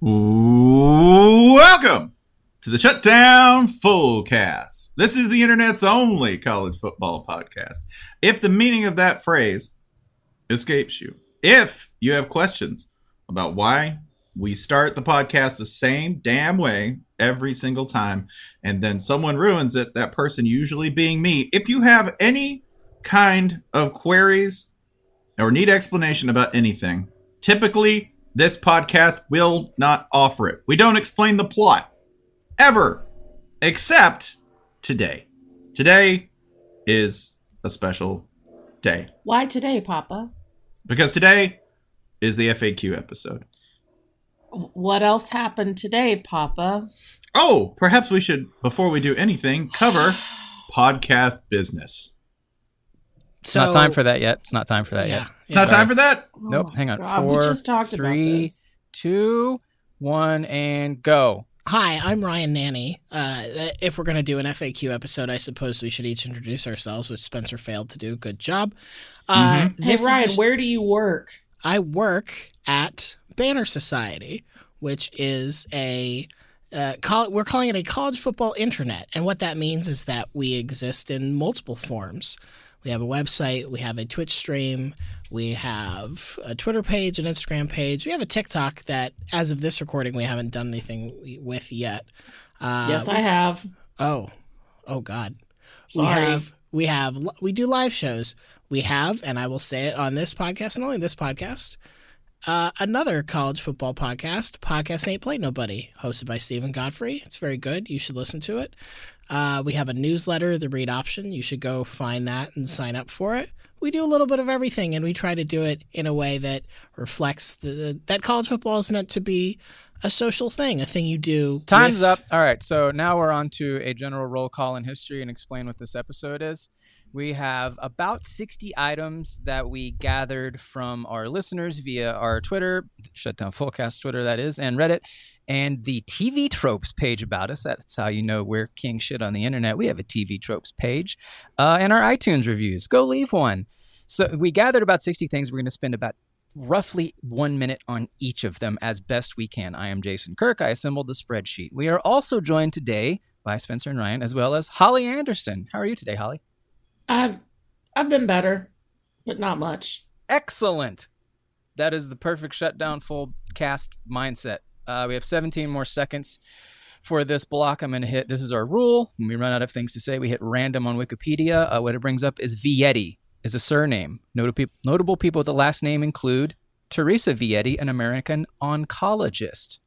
Welcome to the Shutdown Fullcast. This is the internet's only college football podcast. If the meaning of that phrase escapes you, if you have questions about why we start the podcast the same damn way every single time and then someone ruins it, that person usually being me, if you have any kind of queries or need explanation about anything, typically this podcast will not offer it. We don't explain the plot ever, except today. Today is a special day Why today, Papa? because today is the FAQ episode. What else happened today, Papa? Oh, perhaps we should, before we do anything, cover podcast business. It's not time for that yet. It's not time for that yet. It's not time for that. Nope. Oh hang on. God, Four, we just talked three, about this. two, one, and go. Hi, I'm Ryan Nanni. Uh, if we're going to do an FAQ episode, I suppose we should each introduce ourselves, which Spencer failed to do. Good job. Uh, Hey this is Ryan, sh- where do you work? I work at Banner Society, which is a uh, call, we're calling it a college football internet, and what that means is that we exist in multiple forms. We have a website, we have a Twitch stream, we have a Twitter page, an Instagram page, we have a TikTok that, as of this recording, we haven't done anything with yet. Uh, yes, I have. Oh, oh God. Sorry. We have we have we do live shows. We have, and I will say it on this podcast and only this podcast, uh, another college football podcast. Podcast ain't played nobody, hosted by Steven Godfrey. It's very good. You should listen to it. Uh, we have a newsletter, the Read Option. You should go find that and sign up for it. We do a little bit of everything, and we try to do it in a way that reflects the that college football is meant to be a social thing, a thing you do. Time's with- up. All right. So now we're on to a general roll call in history and explain what this episode is. We have about 60 items that we gathered from our listeners via our Twitter, Shutdown Fullcast Twitter, that is, and Reddit, and the TV Tropes page about us. That's how you know we're king shit on the internet. We have a TV Tropes page, uh, and our iTunes reviews. Go leave one. So we gathered about 60 things. We're going to spend about roughly one minute on each of them as best we can. I am Jason Kirk. I assembled the spreadsheet. We are also joined today by Spencer and Ryan, as well as Holly Anderson. How are you today, Holly? I've I've been better, but not much. Excellent. That is the perfect shutdown full cast mindset. Uh, we have 17 more seconds for this block. I'm going to hit. This is our rule. When we run out of things to say, we hit random on Wikipedia. Uh, what it brings up is Vietti is a surname. Notable, people with the last name include Teresa Vietti, an American oncologist.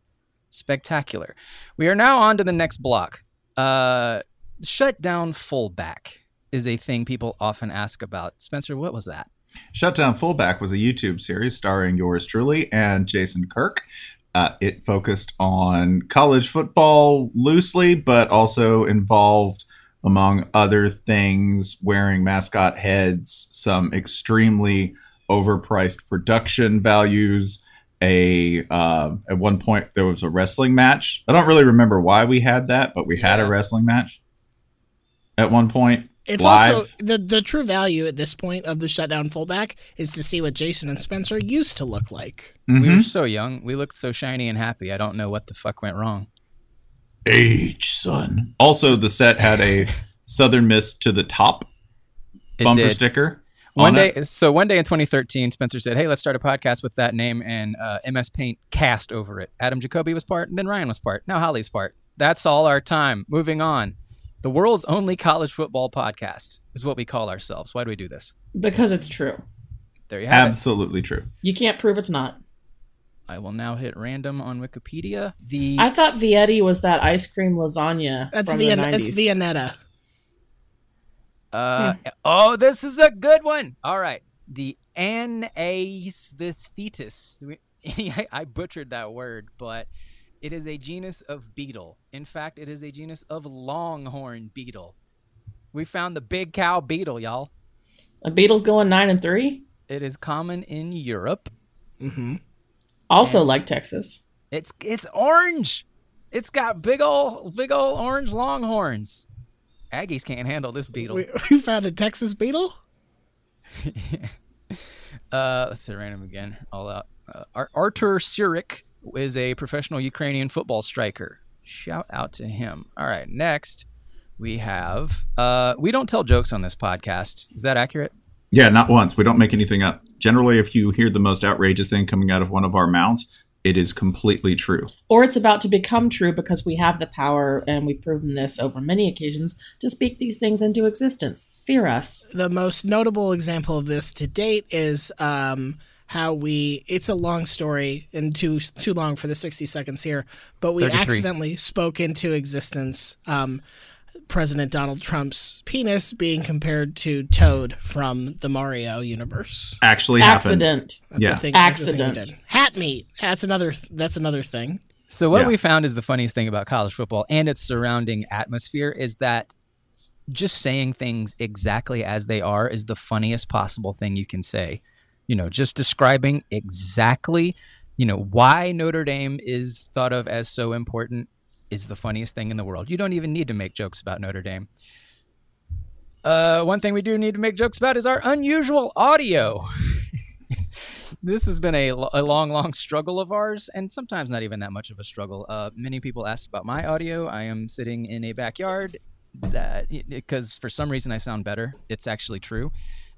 Spectacular. We are now on to the next block. Uh, shutdown fullback is a thing people often ask about. Spencer, what was that? Shutdown Fullback was a YouTube series starring yours truly and Jason Kirk. Uh, it focused on college football loosely, but also involved, among other things, wearing mascot heads, some extremely overpriced production values. A uh, at one point there was a wrestling match. I don't really remember why we had that, but we had a wrestling match at one point. It's live. also the the true value at this point of the shutdown fullback is to see what Jason and Spencer used to look like. We Mhm. were so young. We looked so shiny and happy. I don't know what the fuck went wrong. Age, son. Also, the set had a Southern Miss to the top It bumper did. sticker. One on day, it. so one day in 2013, Spencer said, "Hey, let's start a podcast with that name," and uh, MS Paint cast over it. Adam Jacobi was part, and then Ryan was part. Now Holly's part. That's all our time. Moving on. The world's only college football podcast is what we call ourselves. Why do we do this? Because it's true. There you have it. Absolutely true. You can't prove it's not. I will now hit random on Wikipedia. The I thought Vietti was that ice cream lasagna. That's from Vien- the 90s. that's Viennetta. Uh, Oh, this is a good one. All right. The Anaesthetis. I I butchered that word, but it is a genus of beetle. In fact, it is a genus of longhorn beetle. We found the big cow beetle, y'all. The beetle's going nine and three. It is common in Europe. Also like Texas. It's it's orange. It's got big old big old orange longhorns. Aggies can't handle this beetle. We, we found a Texas beetle. Uh, let's say random again. All out. Uh, Ar- Artur Surik is a professional Ukrainian football striker. Shout out to him. All right, next we have uh, we don't tell jokes on this podcast. Is that accurate? Yeah, not once. We don't make anything up. Generally, if you hear the most outrageous thing coming out of one of our mouths, it is completely true. Or it's about to become true because we have the power, and we've proven this over many occasions, to speak these things into existence. Fear us. The most notable example of this to date is um, how we. It's a long story and too too long for the sixty seconds here, but we accidentally spoke into existence. Um, President Donald Trump's penis being compared to Toad from the Mario universe. Actually happened. Accident. That's Yeah. a thing. that's a thing Accident. Hat meat. That's another. That's another thing. So what Yeah. we found is the funniest thing about college football and its surrounding atmosphere is that just saying things exactly as they are is the funniest possible thing you can say. You know, just describing exactly, you know, why Notre Dame is thought of as so important is the funniest thing in the world. You don't even need to make jokes about Notre Dame. Uh, one thing we do need to make jokes about is our unusual audio. this has been a, a long, long struggle of ours, and sometimes not even that much of a struggle. Uh, many people asked about my audio. I am sitting in a backyard that because for some reason I sound better. It's actually true.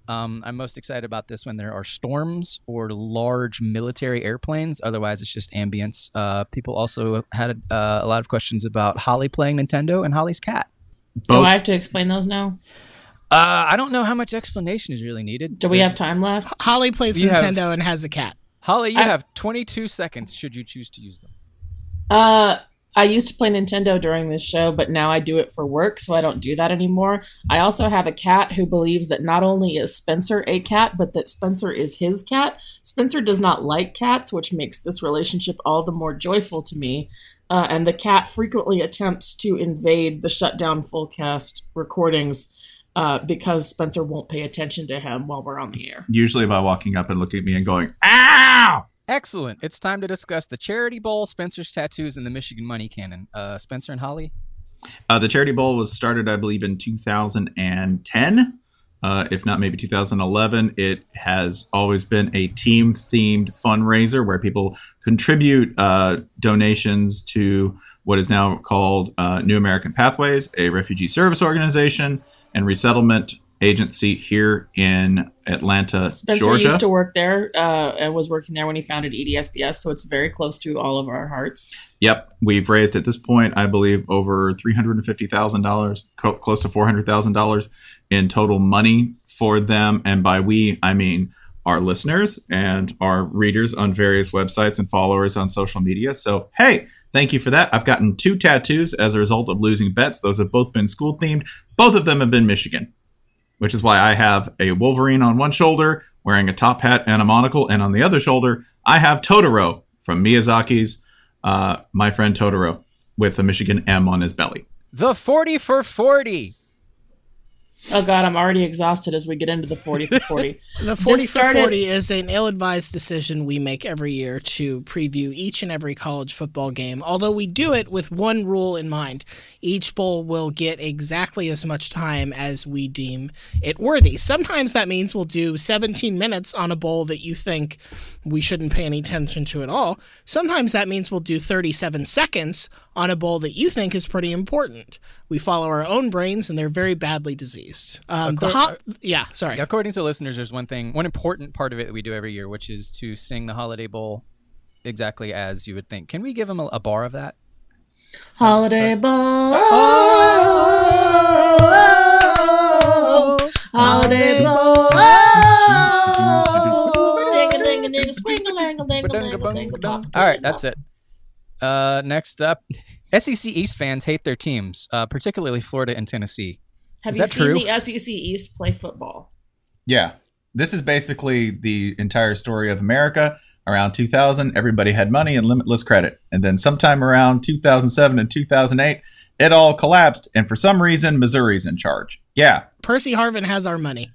Um, I'm most excited about this when there are storms or large military airplanes. Otherwise, it's just ambience. Uh, people also had uh, a lot of questions about Holly playing Nintendo and Holly's cat. Do I have to explain those now? Uh, I don't know how much explanation is really needed. Do we have time left? Holly plays You have- Nintendo and has a cat. Holly, you I- have 22 seconds should you choose to use them. Uh, I used to play Nintendo during this show, but now I do it for work, so I don't do that anymore. I also have a cat who believes that not only is Spencer a cat, but that Spencer is his cat. Spencer does not like cats, which makes this relationship all the more joyful to me. Uh, and the cat frequently attempts to invade the shutdown full cast recordings uh, because Spencer won't pay attention to him while we're on the air. usually by walking up and looking at me and going, "Ow!" Excellent. It's time to discuss the Charity Bowl, Spencer's tattoos, and the Michigan Money Cannon. Uh, Spencer and Holly. Uh, the Charity Bowl was started, I believe, in 2010, uh, if not maybe 2011. It has always been a team themed fundraiser where people contribute uh, donations to what is now called uh, New American Pathways, a refugee service organization and resettlement agency here in Atlanta, Spencer Georgia. used to work there uh, and was working there when he founded EDSBS, so it's very close to all of our hearts. Yep, we've raised at this point, I believe, over three hundred and fifty thousand dollars, close to four hundred thousand dollars in total money for them. And by we, I mean our listeners and our readers on various websites and followers on social media. So, hey, thank you for that. I've gotten two tattoos as a result of losing bets. Those have both been school themed. Both of them have been Michigan, which is why I have a Wolverine on one shoulder wearing a top hat and a monocle, and on the other shoulder, I have Totoro from Miyazaki's uh, My Friend Totoro with a Michigan M on his belly. The 40 for 40. Oh God, I'm already exhausted as we get into the 40 for 40. The 40 This for started- 40 is an ill advised decision we make every year to preview each and every college football game, although we do it with one rule in mind. Each bowl will get exactly as much time as we deem it worthy. Sometimes that means we'll do 17 minutes on a bowl that you think we shouldn't pay any attention to at all. Sometimes that means we'll do 37 seconds on a bowl that you think is pretty important. We follow our own brains, and they're very badly diseased. Um, the Accord- hot, yeah, sorry. According to listeners, there's one thing, one important part of it that we do every year, which is to sing the Holiday Bowl exactly as you would think. Can we give them a, a bar of that? Holiday Bowl. Holiday Bowl. Ding-a-ding-a-ding. All right, that's it. Uh, next up, SEC East fans hate their teams, uh, particularly Florida and Tennessee. Have Is you that seen true? the SEC East play football? Yeah. This is basically the entire story of America. Around 2000, everybody had money and limitless credit. And then sometime around 2007 and 2008, it all collapsed. And for some reason, Missouri's in charge. Yeah. Percy Harvin has our money.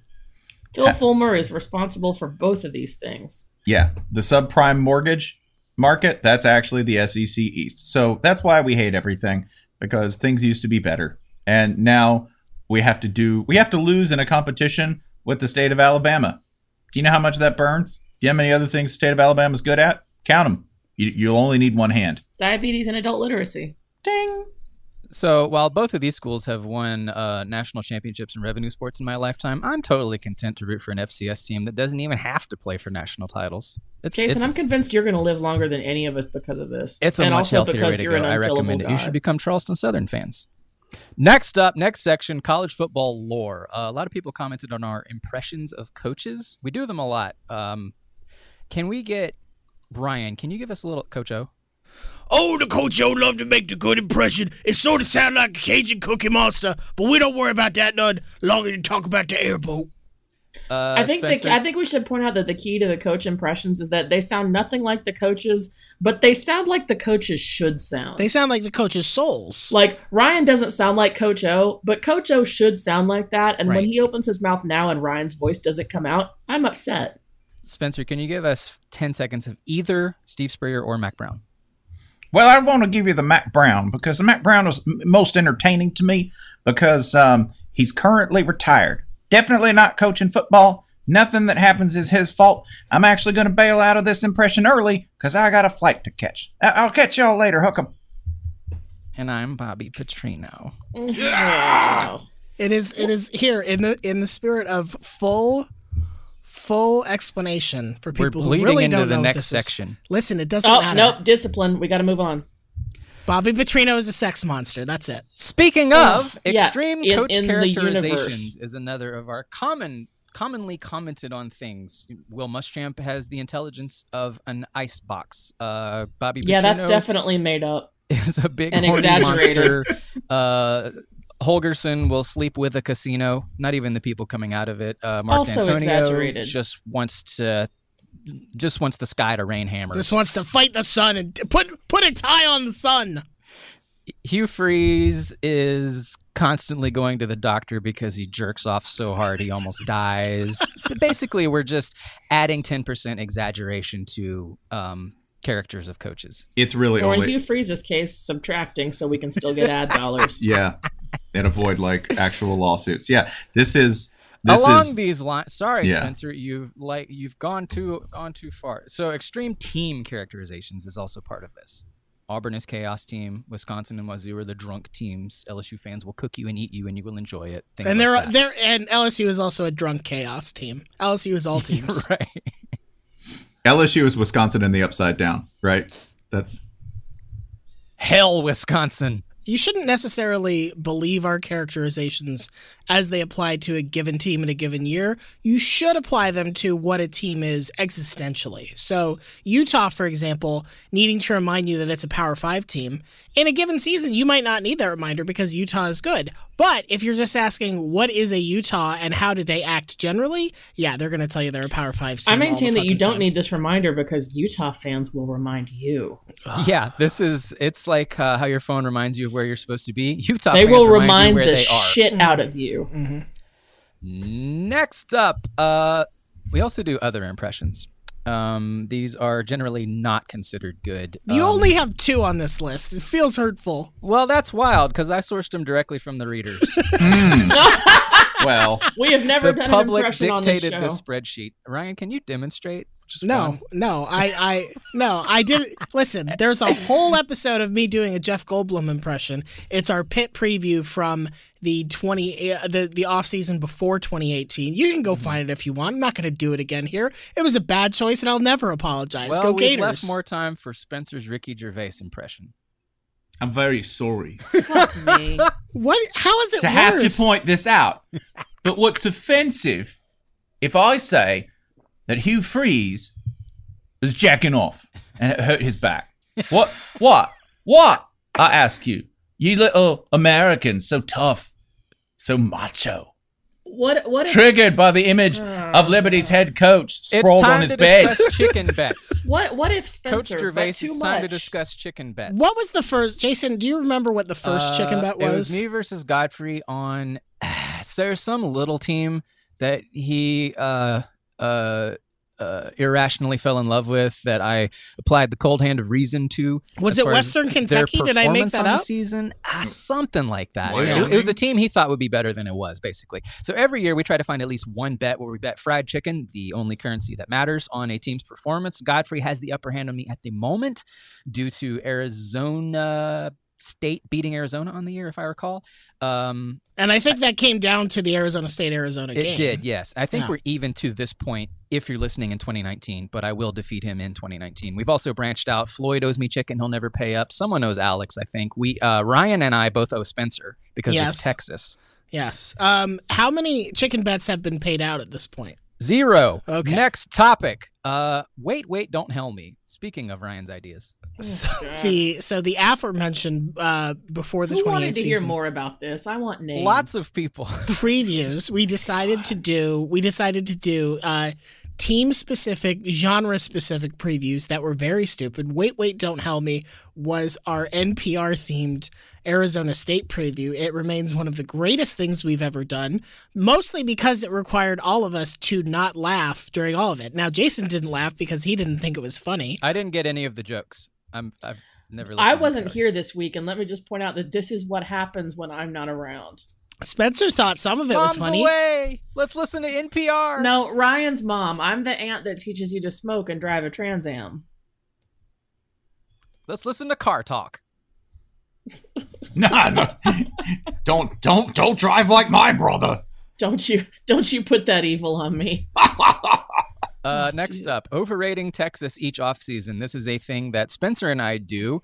Phil Fulmer is responsible for both of these things. Yeah. The subprime mortgage market, that's actually the SEC East. So that's why we hate everything because things used to be better. And now we have to do, we have to lose in a competition with the state of Alabama. Do you know how much that burns? Do you how many other things the state of Alabama is good at? Count them. You, you'll only need one hand. Diabetes and adult literacy. Ding. So while both of these schools have won uh, national championships in revenue sports in my lifetime, I'm totally content to root for an FCS team that doesn't even have to play for national titles. It's, Jason, it's, I'm convinced you're going to live longer than any of us because of this. it's a and much healthier way to go. I recommend it. You should become Charleston Southern fans. Next up, next section, college football lore. Uh, a lot of people commented on our impressions of coaches. We do them a lot. Um, can we get Brian? Can you give us a little Coach O? Oh, the coach O love to make the good impression. It sort of sound like a Cajun Cookie Monster, but we don't worry about that none. Longer to talk about the airboat. Uh, I think the, I think we should point out that the key to the coach impressions is that they sound nothing like the coaches, but they sound like the coaches should sound. They sound like the coach's souls. like Ryan doesn't sound like Coach O, but Coach O should sound like that. And when he opens his mouth now and Ryan's voice doesn't come out, I'm upset. Spencer, can you give us 10 seconds of either Steve Spurrier or Mack Brown? Well, I want to give you the Mack Brown because the Mack Brown was m- most entertaining to me because um, he's currently retired. Definitely not coaching football. Nothing that happens is his fault. I'm actually going to bail out of this impression early because I got a flight to catch. I- I'll catch y'all later. Hook 'em. And I'm Bobby Petrino. Yeah. It is it is here in the in the spirit of full full explanation for We're people who really into don't the know what next this is. section. Listen, it doesn't Oh matter. nope, discipline. We got to move on. Bobby Petrino is a sex monster. That's it. Speaking of yeah, extreme in- coach in the characterizations is another of our common commonly commented on things. Will Muschamp has the intelligence of an ice box. Uh, Bobby Yeah, that's definitely made up. is a big and horny exaggerated. monster. Uh, Holgorsen will sleep with a casino. Not even the people coming out of it. Uh, Mark Also Antonio exaggerated. just wants to just wants the sky to rain hammers. Just wants to fight the sun and put put a tie on the sun. Hugh Freeze is constantly going to the doctor because he jerks off so hard he almost dies. But Basically, we're just adding 10% exaggeration to um, characters of coaches. It's really Or in Hugh Freeze's case, subtracting so we can still get ad dollars. yeah, and avoid like actual lawsuits. Yeah, this is this Along is these lines, sorry, Yeah. Spencer, you've like you've gone too gone too far. So, extreme team characterizations is also part of this. Auburn is chaos team. Wisconsin and Wazoo are the drunk teams. LSU fans will cook you and eat you, and you will enjoy it. Things and like they're that. they're and LSU is also a drunk chaos team. LSU is all teams. right. LSU is Wisconsin in the upside down, right? That's Hell, Wisconsin. You shouldn't necessarily believe our characterizations as they apply to a given team in a given year. You should apply them to what a team is existentially. So, Utah, for example, needing to remind you that it's a Power Five team. In a given season, you might not need that reminder because Utah is good. But if you're just asking what is a Utah and how do they act generally, yeah, they're going to tell you they're a Power Five team. I maintain that you don't time. need this reminder because Utah fans will remind you. Yeah, this is it's like uh, how your phone reminds you of where you're supposed to be. Utah They fans will remind, remind you where the they are. shit out of you. Next up, uh, we also do other impressions. Um, these are generally not considered good. You Um, only have two on this list. It feels hurtful. well, that's wild because I sourced them directly from the readers. well, We have never the done an public impression on this dictated show. the spreadsheet. Ryan, can you demonstrate? Just No, one? no, I, I, no, I didn't. Listen, there's a whole episode of me doing a Jeff Goldblum impression. It's our pit preview from the twenty, uh, the the off season before 2018. You can Mm-hmm. go find it if you want. I'm not going to do it again here. It was a bad choice, and I'll never apologize. Well, go we've Gators. left more time for Spencer's Ricky Gervais impression. I'm very sorry Fuck me. What? How is it to worse? have to point this out. But what's offensive if I say that Hugh Freeze was jacking off and it hurt his back? What? What? What? I ask you. You little Americans, so tough, so macho. What? What? If, Triggered by the image of Liberty's head coach sprawled on his to bed. discuss chicken bets. What? What if Coach Spencer? Gervais, but too it's time to discuss chicken bets. What was the first? Jason, do you remember what the first chicken Uh, bet It was was? me versus Godfrey on. So there's some little team that he uh uh uh, irrationally fell in love with, that I applied the cold hand of reason to. Was it Western Kentucky? Did I make that up? season, ah, something like that. It- It, was a team he thought would be better than it was, basically. So every year we try to find at least one bet where we bet fried chicken, the only currency that matters, on a team's performance. Godfrey has the upper hand on me at the moment due to Arizona State beating Arizona on the year, if I recall. Um, And I think that came down to the Arizona State Arizona game. it did, yes. I think Yeah. we're even to this point if you're listening in 2019, but I will defeat him in 2019. We've also branched out. Floyd owes me chicken; he'll never pay up. Someone owes Alex, I think. We uh, Ryan and I both owe Spencer because Yes. of Texas. Yes. Um, how many chicken bets have been paid out at this point? Zero. Okay. Next topic. Uh, wait, wait, don't hell me. Speaking of Ryan's ideas, So the so the aforementioned uh, before the Who 28th wanted to hear more about this? I want names. lots of people. previews, we decided to do we decided to do uh, team specific, genre specific previews that were very stupid. Wait, wait, don't hell me was our NPR themed Arizona State preview. It remains one of the greatest things we've ever done, mostly because it required all of us to not laugh during all of it. Now, Jason didn't laugh because he didn't think it was funny. I didn't get any of the jokes. I'm. I've never. I wasn't here this week, and let me just point out that this is what happens when I'm not around. Spencer thought some of it was Mom's funny. away. Let's listen to NPR. No, Ryan's mom. I'm the aunt that teaches you to smoke and drive a Trans Am. Let's listen to car talk. Nah, no. don't don't don't drive like my brother. Don't you? Don't you put that evil on me? Uh, next up, overrating Texas each offseason. This is a thing that Spencer and I do.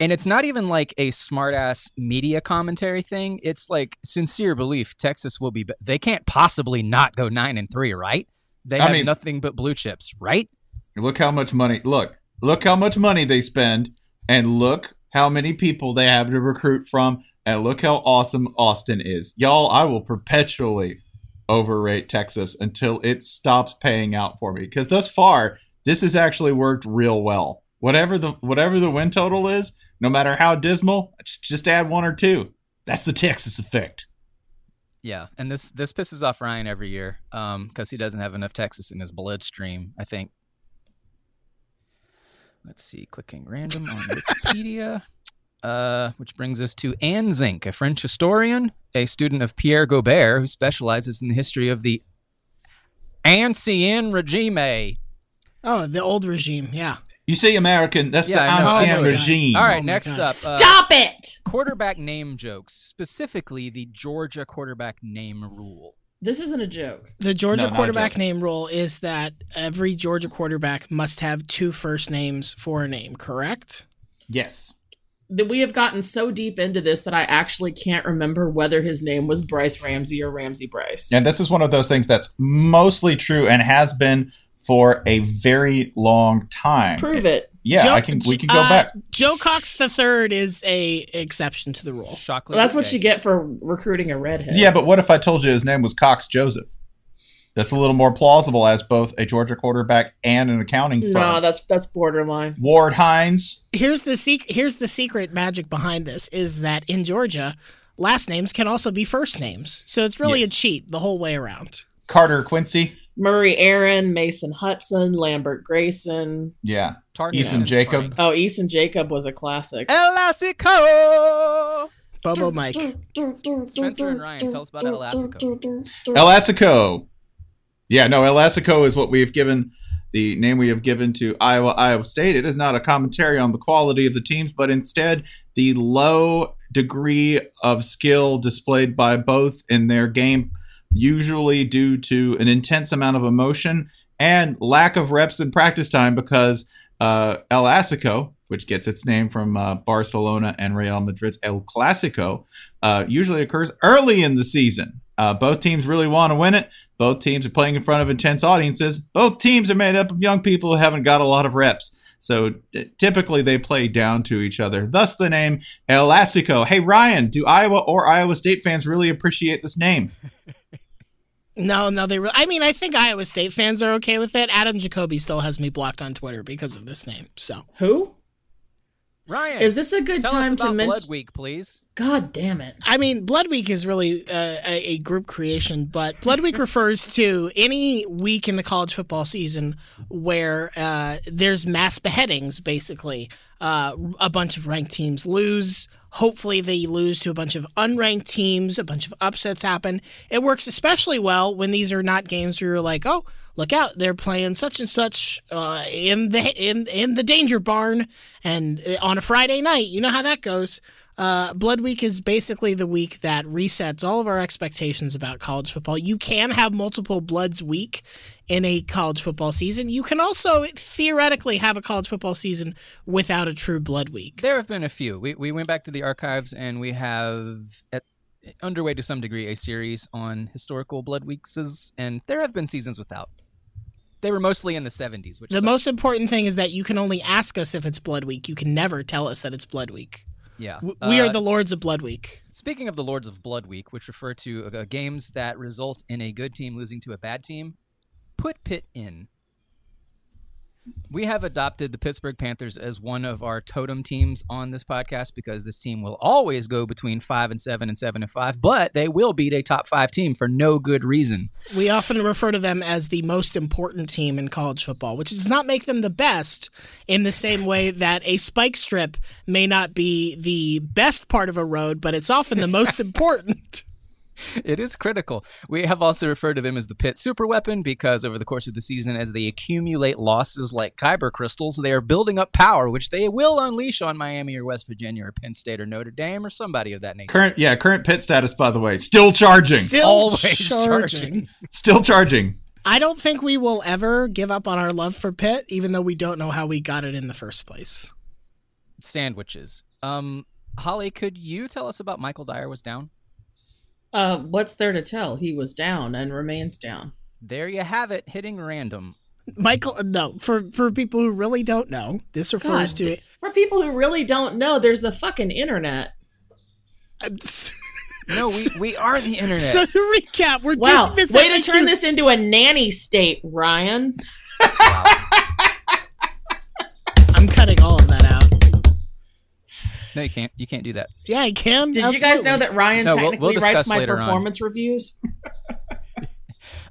And it's not even like a smartass media commentary thing. It's like sincere belief Texas will be. Be- they can't possibly not go nine and three, right? They I have mean- nothing but blue chips, right? Look how much money. Look, look how much money they spend, and look how many people they have to recruit from, and look how awesome Austin is, y'all. I will perpetually overrate Texas until it stops paying out for me. Because thus far, this has actually worked real well. Whatever the whatever the win total is, no matter how dismal, just, just add one or two. That's the Texas effect. Yeah, and this this pisses off Ryan every year because he doesn't have enough Texas in his bloodstream. I think. Let's see, clicking random on Wikipedia, uh, which brings us to Anne Zink, a French historian, a student of Pierre Goubert, who specializes in the history of the Ancien Regime. Oh, the old regime, yeah. You see, American, that's Yeah, the know. ancien my God. regime. All right, Oh next God. up, uh, Stop it! quarterback name jokes, specifically the Georgia quarterback name rule. This isn't a joke. The Georgia No, quarterback name rule is that every Georgia quarterback must have two first names for a name, correct? Yes. That we have gotten so deep into this that I actually can't remember whether his name was Brice Ramsey or Ramsey Brice. And this is one of those things that's mostly true and has been for a very long time. Prove it. Yeah, Joe- I can. We can go uh, back. Joe Cox the third is a exception to the rule. Shockley. Well, that's what okay. you get for recruiting a redhead. Yeah, but what if I told you his name was Cox Joseph? That's a little more plausible as both a Georgia quarterback and an accounting firm. No, that's that's borderline. Ward Hines. Here's the sec- here's the secret magic behind this is that in Georgia, last names can also be first names. So it's really Yes. a cheat the whole way around. Carter Quincy. Murray Aaron, Mason Hutson, Lambert Greyson. Yeah. Target Eason Jacob. Frank. Oh, Eason Jacob was a classic. Elasico. Bobo Mike. Spencer and Ryan, tell us about Elasico. Elasico. Yeah, no, Elasico is what we have given the name we have given to Iowa Iowa State. It is not a commentary on the quality of the teams, but instead the low degree of skill displayed by both in their game, usually due to an intense amount of emotion and lack of reps and practice time because uh, El Asico, which gets its name from uh, Barcelona and Real Madrid's El Clasico, uh, usually occurs early in the season. Uh, both teams really want to win it. Both teams are playing in front of intense audiences. Both teams are made up of young people who haven't got a lot of reps. So t- typically they play down to each other. Thus the name El Asico. Hey, Ryan, do Iowa or Iowa State fans really appreciate this name? No, no, they. Re- I mean, I think Iowa State fans are okay with it. Adam Jacobi still has me blocked on Twitter because of this name. So Who? Ryan, Is this a good time to mention? Blood Week, please. God damn it! I mean, Blood Week is really uh, a, a group creation, but Blood Week refers to any week in the college football season where uh, there's mass beheadings, basically. Uh, a bunch of ranked teams lose. Hopefully, they lose to a bunch of unranked teams. A bunch of upsets happen. It works especially well when these are not games where you're like, "Oh, look out! They're playing such and such uh, in the in in the danger barn," and uh, on a Friday night, you know how that goes. Uh, Blood Week is basically the week that resets all of our expectations about college football. You can have multiple Bloods week in a college football season. You can also theoretically have a college football season without a true Blood Week. There have been a few. We, we went back to the archives and we have at, underway to some degree a series on historical blood weeks, and there have been seasons without. They were mostly in the 70s, which The sucks. most important thing is that you can only ask us if it's Blood Week. You can never tell us that it's Blood Week. Yeah. We Uh, are the Lords of Blood Week. Speaking of the Lords of Blood Week, which refer to uh, games that result in a good team losing to a bad team, put Pitt in. We have adopted the Pittsburgh Panthers as one of our totem teams on this podcast because this team will always go between five and seven and seven and five, but they will beat a top five team for no good reason. We often refer to them as the most important team in college football, which does not make them the best in the same way that a spike strip may not be the best part of a road, but it's often the most important. It is critical. We have also referred to them as the Pitt super weapon because over the course of the season, as they accumulate losses like Kyber crystals, they are building up power, which they will unleash on Miami or West Virginia or Penn State or Notre Dame or somebody of that nature. Current, yeah, current Pitt status, by the way, still charging, Still Always charging. charging. still charging. I don't think we will ever give up on our love for Pitt, even though we don't know how we got it in the first place. Sandwiches. Um, Holly, could you tell us about Michael Dyer was down? Uh, what's there to tell? He was down and remains down. There you have it, hitting random. Michael, no, for for people who really don't know, this refers God, to For people who really don't know, there's the fucking internet. No, we, we are the internet. So to recap, we're Wow, doing this. way to turn year. this into a nanny state, Ryan. I'm no, you can't. You can't do that. Yeah, I can. Did you guys know that Ryan No, we'll- we'll technically writes my later on. performance reviews?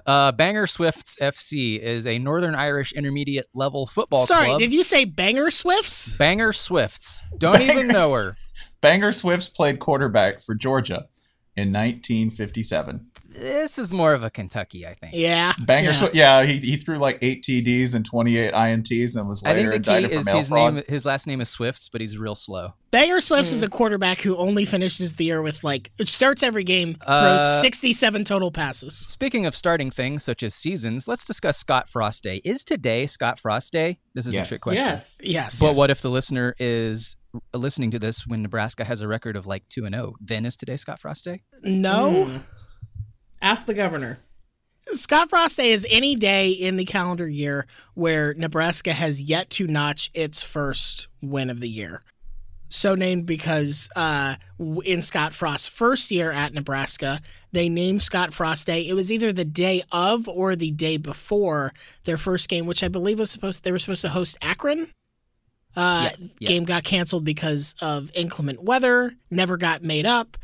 Uh, Banger Swifts FC is a Northern Irish intermediate level football Sorry, club. did you say Banger Swifts? Banger Swifts. Don't even know her. Banger Swifts played quarterback for Georgia in 1957. This is more of a Kentucky, I think. Yeah. Banger, yeah. Swi- yeah, he, he threw like eight TDs and 28 INTs and was I later think the key indicted for is mail his fraud. name. His last name is Swifts, but he's real slow. Banger Swifts Hmm. is a quarterback who only finishes the year with like it starts every game, throws Uh, 67 total passes. Speaking of starting things such as seasons, let's discuss Scott Frost Day. Is today Scott Frost Day? This is Yes. a trick question. Yes. Yes. But what if the listener is listening to this when Nebraska has a record of like two and zero? Then is today Scott Frost Day? No. Mm. Ask the governor. Scott Frost Day is any day in the calendar year where Nebraska has yet to notch its first win of the year. So named because uh, in Scott Frost's first year at Nebraska, they named Scott Frost Day. It was either the day of or the day before their first game, which I believe was supposed they were supposed to host Akron. Uh, Yeah, yeah. Game got canceled because of inclement weather. Never got made up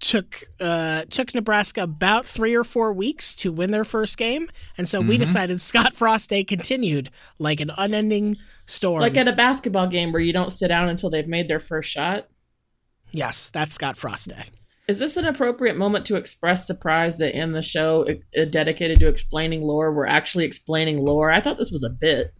took uh, took Nebraska about three or four weeks to win their first game, and so we decided Scott Frost Day continued like an unending storm. Like at a basketball game where you don't sit down until they've made their first shot. yes, that's Scott Frost Day. Is this an appropriate moment to express surprise that in the show uh, dedicated to explaining lore, we're actually explaining lore? I thought this was a bit.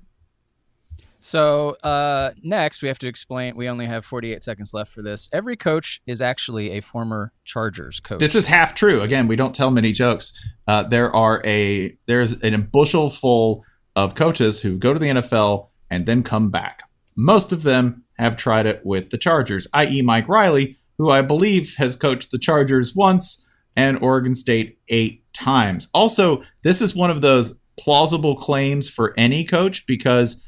So uh, next, we have to explain. We only have 48 seconds left for this. Every coach is actually a former Chargers coach. This is half true. Again, we don't tell many jokes. Uh, there are a there's a bushel full of coaches who go to the NFL and then come back. Most of them have tried it with the Chargers, i.e., Mike Riley, who I believe has coached the Chargers once and Oregon State eight times. Also, this is one of those plausible claims for any coach because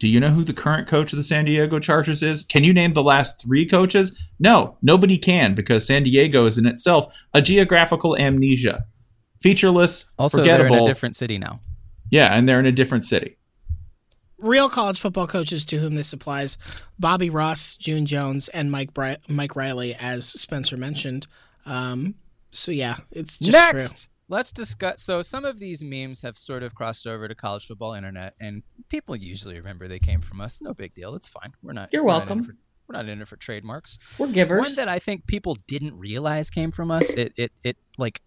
do you know who the current coach of the San Diego Chargers is? Can you name the last three coaches? No, nobody can because San Diego is in itself a geographical amnesia. Featureless, also they're in a different city now. yeah, and they're in a different city. real college football coaches to whom this applies: Bobby Ross, June Jones, and Mike Bri- Mike Riley, as Spencer mentioned. Um, so yeah, it's just Next, true. Let's discuss. So some of these memes have sort of crossed over to college football internet, and people usually remember they came from us. No big deal. It's fine. We're not. You're we're not welcome. for- we're not in it for trademarks. We're givers. One that I think people didn't realize came from us. It it it like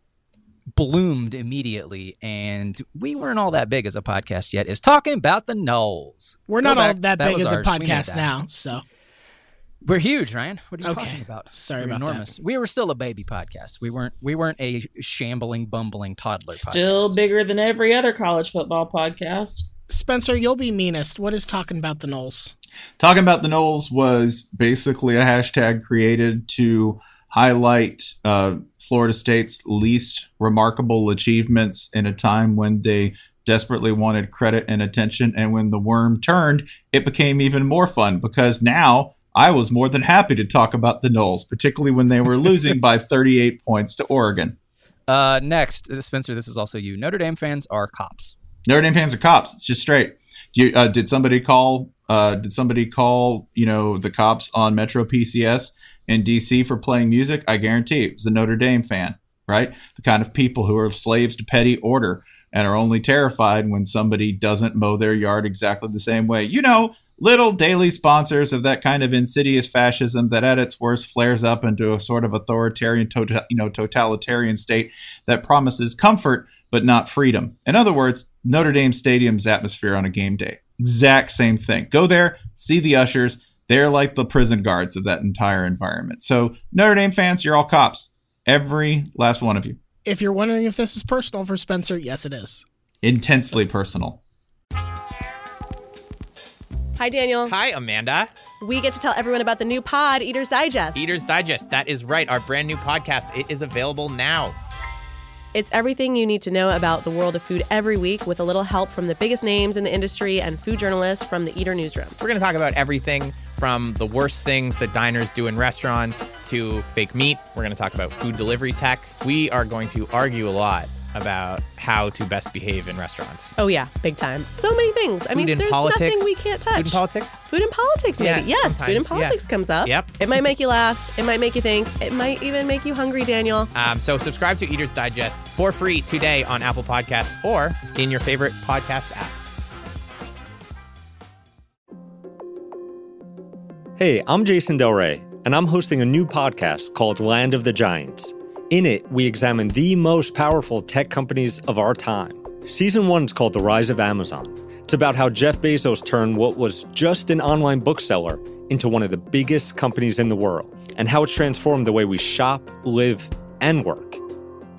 bloomed immediately, and we weren't all that big as a podcast yet. Is talking about the Noles. We're Go not all back. that, big as a ours. We podcast now, so We're huge, Ryan. What are you Okay. talking about? Sorry We're about that. enormous. We were still a baby podcast. We weren't. We weren't a shambling, bumbling toddler. Still podcast. bigger than every other college football podcast. Spencer, you'll be meanest. What is talking about the Noles? Talking about the Noles was basically a hashtag created to highlight uh, Florida State's least remarkable achievements in a time when they desperately wanted credit and attention. And when the worm turned, it became even more fun because now I was more than happy to talk about the Noles, particularly when they were losing by 38 points to Oregon. Uh, next, uh, Spencer. This is also you. Notre Dame fans are cops. Notre Dame fans are cops. It's just straight. Do you, uh, did somebody call? Uh, did somebody call? You know the cops on Metro PCS in DC for playing music? I guarantee it was a Notre Dame fan, right? The kind of people who are slaves to petty order and are only terrified when somebody doesn't mow their yard exactly the same way. You know, little daily sponsors of that kind of insidious fascism that at its worst flares up into a sort of authoritarian, tota- you know, totalitarian state that promises comfort but not freedom. In other words, Notre Dame Stadium's atmosphere on a game day. Exact same thing. Go there, see the ushers. They're like the prison guards of that entire environment. So, Notre Dame fans, you're all cops. Every last one of you. If you're wondering if this is personal for Spencer, yes, it is. Intensely personal. Hi, Daniel. Hi, Amanda. We get to tell everyone about the new pod, Eater's Digest. Eater's Digest. That is right. Our brand new podcast. It is available now. It's everything you need to know about the world of food every week with a little help from the biggest names in the industry and food journalists from the Eater Newsroom. We're going to talk about everything from the worst things that diners do in restaurants to fake meat. We're going to talk about food delivery tech. We are going to argue a lot about how to best behave in restaurants. Oh, yeah, big time. So many things. I mean, there's politics. nothing we can't touch. Food and politics? Food and politics, maybe. Yeah, yes, food and sometimes, yeah. politics comes up. Yep. It might make you laugh. It might make you think. It might even make you hungry, Daniel. Um, so subscribe to Eater's Digest for free today on Apple Podcasts or in your favorite podcast app. Hey, I'm Jason Del Rey, and I'm hosting a new podcast called Land of the Giants. In it, we examine the most powerful tech companies of our time. Season one is called The Rise of Amazon. It's about how Jeff Bezos turned what was just an online bookseller into one of the biggest companies in the world, and how it's transformed the way we shop, live, and work.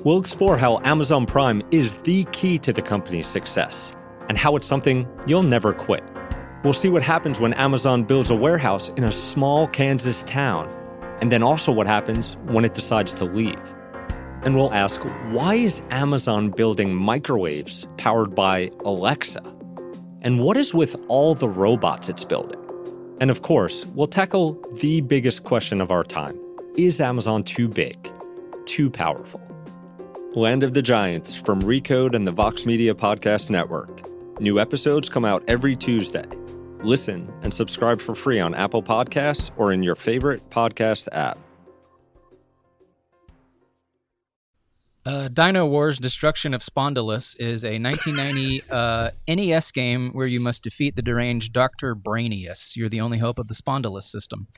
We'll explore how Amazon Prime is the key to the company's success, and how it's something you'll never quit. We'll see what happens when Amazon builds a warehouse in a small Kansas town, and then also what happens when it decides to leave. And we'll ask why is Amazon building microwaves powered by Alexa? And what is with all the robots it's building? And of course, we'll tackle the biggest question of our time Is Amazon too big? Too powerful? Land of the Giants from Recode and the Vox Media Podcast Network. New episodes come out every Tuesday. Listen and subscribe for free on Apple Podcasts or in your favorite podcast app. Uh, Dino Wars Destruction of Spondylus is a 1990 uh, NES game where you must defeat the deranged Dr. Brainius. You're the only hope of the Spondylus system.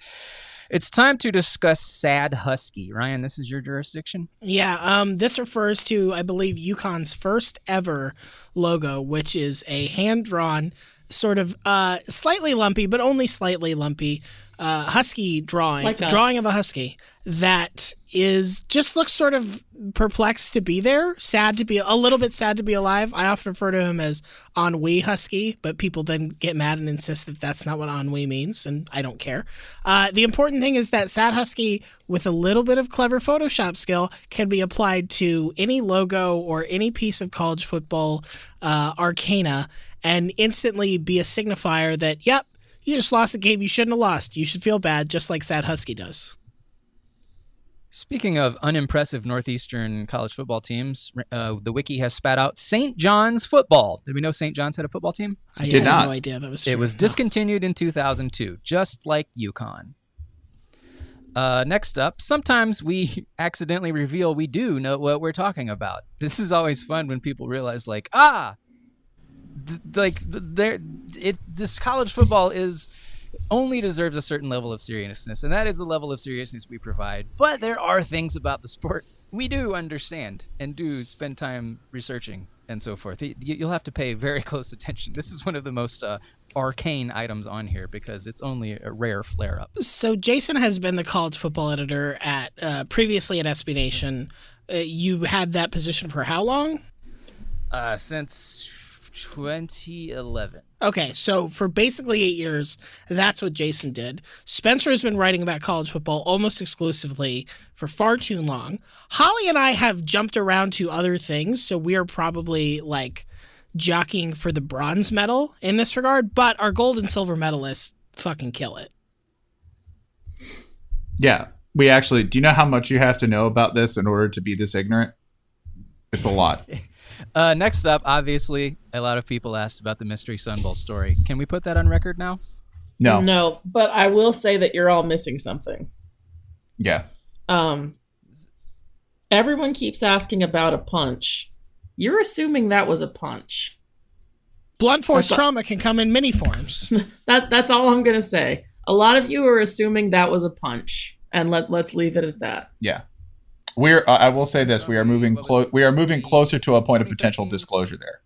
It's time to discuss Sad Husky. Ryan, this is your jurisdiction? Yeah, um, this refers to, I believe, UConn's first ever logo, which is a hand drawn, sort of uh, slightly lumpy, but only slightly lumpy uh, husky drawing, Like drawing of a husky that is just looks sort of perplexed to be there, sad to be a little bit sad to be alive. I often refer to him as ennui husky, but people then get mad and insist that that's not what ennui means, and I don't care. Uh, the important thing is that sad husky with a little bit of clever Photoshop skill can be applied to any logo or any piece of college football uh, arcana and instantly be a signifier that, yep, you just lost a game you shouldn't have lost. You should feel bad, just like Sad Husky does. Speaking of unimpressive Northeastern college football teams, uh, the wiki has spat out St. John's football. Did we know St. John's had a football team? I Did had not. no idea that was true. It was No. discontinued in 2002, just like UConn. Uh, next up, sometimes we accidentally reveal we do know what we're talking about. This is always fun when people realize, like, ah, th- like there, it. This college football is only deserves a certain level of seriousness, and that is the level of seriousness we provide. But there are things about the sport we do understand and do spend time researching and so forth. You'll have to pay very close attention. This is one of the most uh, arcane items on here because it's only a rare flare up. So Jason has been the college football editor at uh, previously at SB Nation. Uh, you had that position for how long? Uh, since 2011. Okay, so for basically eight years, that's what Jason did. Spencer has been writing about college football almost exclusively for far too long. Holly and I have jumped around to other things, so we are probably like jockeying for the bronze medal in this regard, but our gold and silver medalists fucking kill it. Yeah. We actually, do you know how much you have to know about this in order to be this ignorant? It's a lot. Uh, next up, obviously, a lot of people asked about the Mystery Sun Bowl story. Can we put that on record now? No. No, but I will say that you're all missing something. Yeah. Um, everyone keeps asking about a punch. You're assuming that was a punch. Blunt force That's a- trauma can come in many forms. That that's all I'm gonna say. A lot of you are assuming that was a punch, and let let's leave it at that. Yeah. We're, uh, I will say this, we are moving close, we are moving closer to a point of potential disclosure there.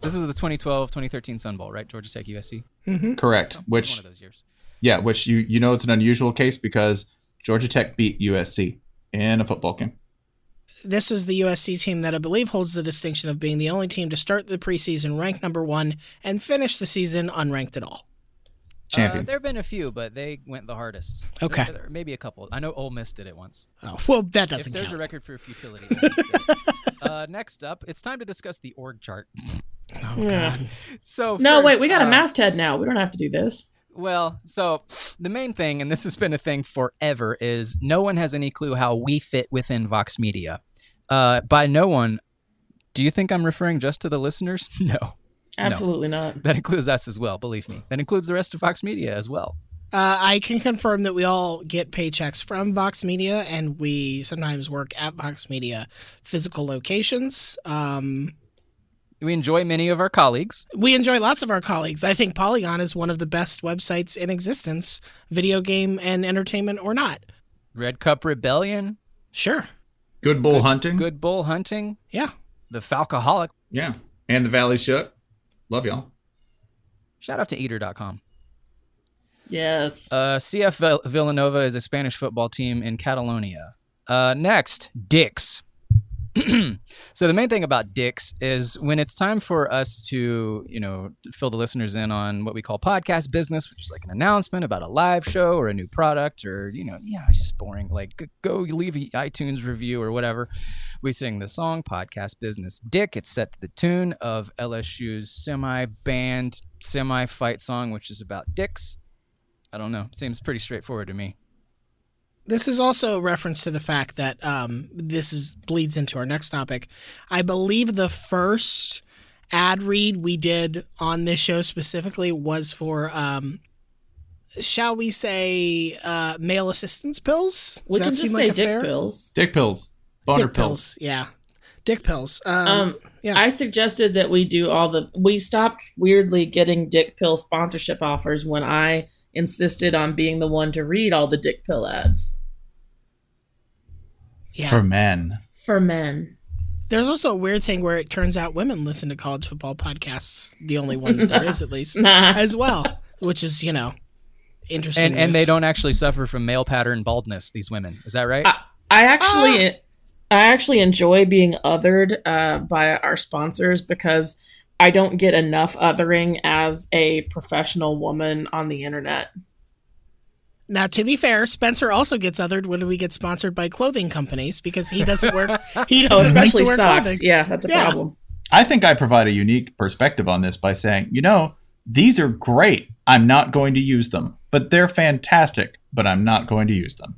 This was the 2012 2013 Sun Bowl, right? Georgia Tech USC. Correct. Which One of those years. yeah, which you, you know, it's an unusual case because Georgia Tech beat USC in a football game. this was the USC team that I believe holds the distinction of being the only team to start the preseason ranked number one and finish the season unranked at all. Champions. Uh, there have been a few, but they went the hardest. Okay. There- there- maybe a couple. I know Ole Miss did it once. Oh, well, that doesn't count. there's count. a record for futility. Ole Miss did it. uh, next up, it's time to discuss the org chart. oh, Yeah. God. So No, wait, we got a uh, masthead now. We don't have to do this. Well, so the main thing, and this has been a thing forever, is no one has any clue how we fit within Vox Media. Uh, by no one, do you think I'm referring just to the listeners? No. Absolutely not. That includes us as well, believe me. That includes the rest of Vox Media as well. Uh, I can confirm that we all get paychecks from Vox Media, and we sometimes work at Vox Media physical locations. Um, We enjoy many of our colleagues. we enjoy lots of our colleagues. I think Polygon is one of the best websites in existence, video game and entertainment or not. Red Cup Rebellion, Sure. Good bull hunting. Good Bull Hunting, Yeah. The Falcoholic. Yeah. And the Valley Shook. Love y'all. Shout out to Eater.com. Yes. Uh, CF Villanova is a Spanish football team in Catalonia. Uh, next, Dix. so the main thing about dicks is when it's time for us to, you know, fill the listeners in on what we call podcast business, which is like an announcement about a live show or a new product or, you know, yeah, just boring. Like go leave an iTunes review or whatever. We sing the song podcast business. Dick, it's set to the tune of LSU's semi-band, semi-fight song, which is about dicks. I don't know. Seems pretty straightforward to me. This is also a reference to the fact that um, this is bleeds into our next topic. I believe the first ad read we did on this show specifically was for, um, shall we say, uh, male assistance pills? Does we that can seem just like say a dick fair? pills. Dick pills. Boner Dick pills. pills. Yeah, dick pills. Um, Um, yeah. I suggested that we do all the. We stopped weirdly getting dick pill sponsorship offers when I insisted on being the one to read all the dick pill ads yeah. For men. for men. There's also a weird thing where it turns out women listen to college football podcasts, the only one that there is at least, as well, which is, you know, interesting. And and they don't actually suffer from male pattern baldness. These women, is that right? I, I actually, I actually enjoy being othered uh, by our sponsors because I don't get enough othering as a professional woman on the internet. Now, to be fair, Spencer also gets othered when we get sponsored by clothing companies because he doesn't work. He Oh, doesn't like especially to wear socks. clothing. Yeah, that's a Yeah. problem. I think I provide a unique perspective on this by saying, you know, these are great. I'm not going to use them, but they're fantastic, but I'm not going to use them.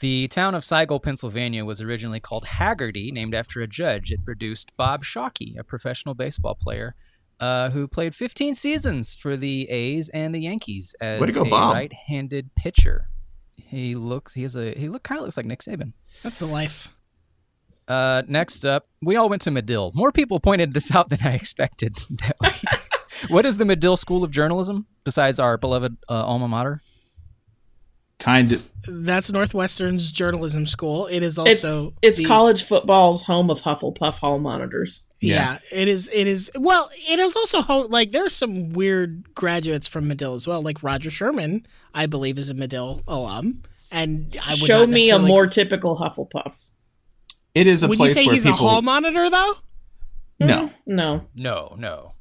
The town of Seigel, Pennsylvania was originally called Haggerty, named after a judge. It produced Bob Shockey, a professional baseball player uh, who played 15 seasons for the A's and the Yankees as go, a Bob. right-handed pitcher. He looks he has a he look kind of looks like Nick Saban. That's the life. Uh, next up, we all went to Medill. More people pointed this out than I expected. what is the Medill School of Journalism besides our beloved uh, alma mater? Kind of. That's Northwestern's journalism school. It is also it's the- college football's home of Hufflepuff Hall monitors. Yeah. it is. It is. Well, it is also ho- like are some weird graduates from Medill as well. Like Roger Sherman, I believe, is a Medill alum. And I would Show me a more typical Hufflepuff. It is a Would you say where he's people. a hall monitor though? no, hmm? No. No, no.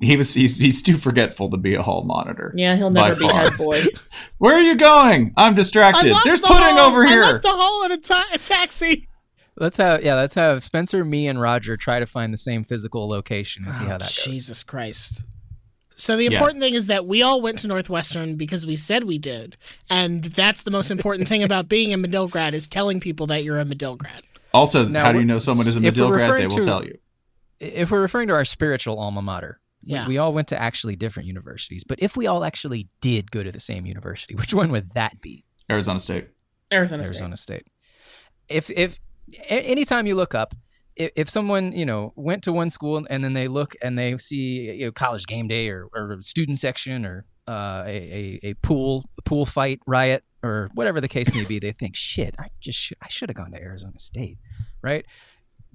He was. He's, he's too forgetful to be a hall monitor. Yeah, he'll never be far. head boy. Where are you going? I'm distracted. There's the pudding hall. over I here. left the hall in a, ta- a taxi. Let's have yeah, let's have Spencer, me, and Roger try to find the same physical location and see how oh, that goes. Oh, Jesus Christ. So the Yeah. important thing is that we all went to Northwestern because we said we did, and that's the most important thing about being a Medill grad is telling people that you're a Medill grad. Also, Now, how do you know someone is a Medill grad? They will to- tell you. If we're referring to our spiritual alma mater, we- Yeah. we all went to actually different universities. But if we all actually did go to the same university, which one would that be? Arizona State. Arizona, State. Arizona State. If if a- anytime you look up, if, if someone you know went to one school and then they look and they see you know college game day or, or student section or uh, a, a a pool a pool fight riot or whatever the case may be, they think shit. I just sh- I should have gone to Arizona State, right?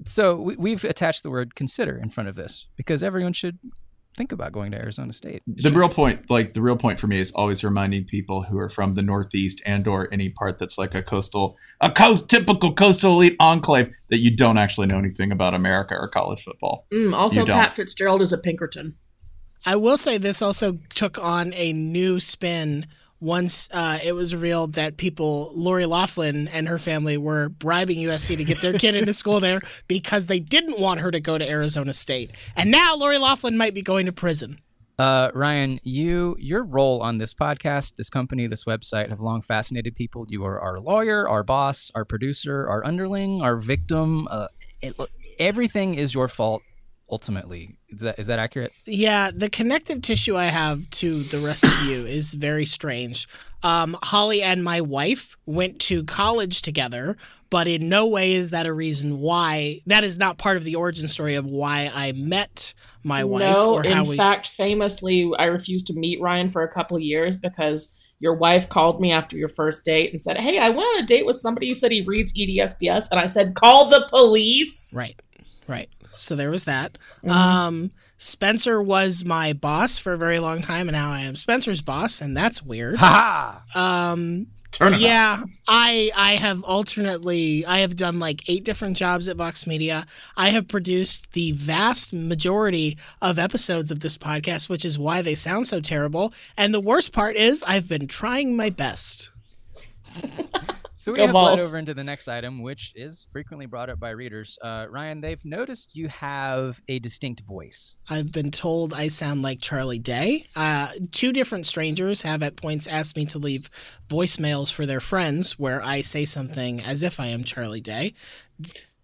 So we, we've attached the word consider in front of this because everyone should think about going to Arizona State. It The should- real point, like the real point for me, is always reminding people who are from the Northeast and/or any part that's like a coastal, a coast, typical coastal elite enclave that you don't actually know anything about America or college football. Mm, also, Pat Fitzgerald is a Pinkerton. I will say this also took on a new spin once uh, it was revealed that people, Lori Laughlin and her family, were bribing USC to get their kid into school there because they didn't want her to go to Arizona State. And now Lori Laughlin might be going to prison. Uh, Ryan, you your role on this podcast, this company, this website have long fascinated people. You are our lawyer, our boss, our producer, our underling, our victim. Uh, it, everything is your fault. Ultimately, is that is that accurate? Yeah, the connective tissue I have to the rest of you is very strange. Um, Holly and my wife went to college together, but in no way is that a reason why. That is not part of the origin story of why I met my wife no, or how in we. fact, famously, I refused to meet Ryan for a couple of years because your wife called me after your first date and said, "Hey, I went on a date with somebody who said he reads E EDSBS," and I said, "Call the police." Right, right. So there was that. Mm-hmm. Um, Spencer was my boss for a very long time, and now I am Spencer's boss, and that's weird. Ha Um, Turn it yeah, I I have alternately I have done like eight different jobs at Vox Media. I have produced the vast majority of episodes of this podcast, which is why they sound so terrible. And the worst part is I've been trying my best. So we Go have led Vols. over into the next item, which is frequently brought up by readers. Uh, Ryan, they've noticed you have a distinct voice. I've been told I sound like Charlie Day. Uh, two different strangers have at points asked me to leave voicemails for their friends where I say something as if I am Charlie Day.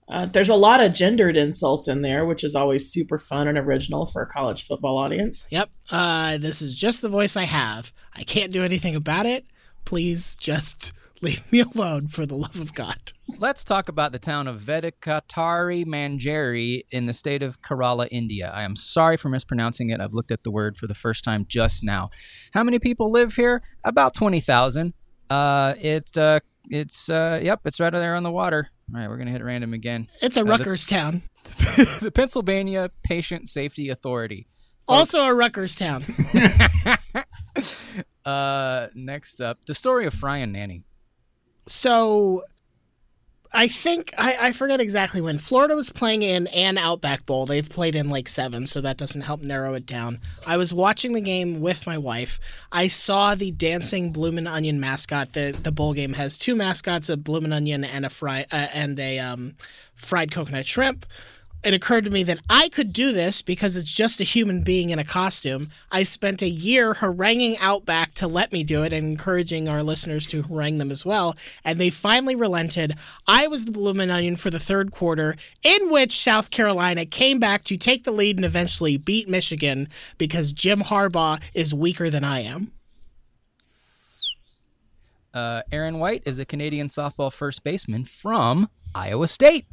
Uh, there's a lot of gendered insults in there, which is always super fun and original for a college football audience. Yep. Uh, this is just the voice I have. I can't do anything about it. Please just leave me alone for the love of God. Let's talk about the town of Vedikatari Manjeri in the state of Kerala, India. I am sorry for mispronouncing it. I've looked at the word for the first time just now. How many people live here? About 20,000. Uh, it, uh, it's, uh, yep, it's right there on the water. All right, we're going to hit random again. It's a the- Rutgers town. the Pennsylvania Patient Safety Authority. Also a Rutgers town. Uh, next up, the story of Fry and Nanni. So I think I, I forget exactly when Florida was playing in an Outback Bowl. They've played in like seven, so that doesn't help narrow it down. I was watching the game with my wife. I saw the dancing bloomin' onion mascot. The the bowl game has two mascots: a bloomin' onion and a fry uh, and a um, fried coconut shrimp. It occurred to me that I could do this because it's just a human being in a costume. I spent a year haranguing Outback to let me do it and encouraging our listeners to harangue them as well. And they finally relented. I was the blooming onion for the third quarter, in which South Carolina came back to take the lead and eventually beat Michigan because Jim Harbaugh is weaker than I am. Uh, Aaron White is a Canadian softball first baseman from Iowa State.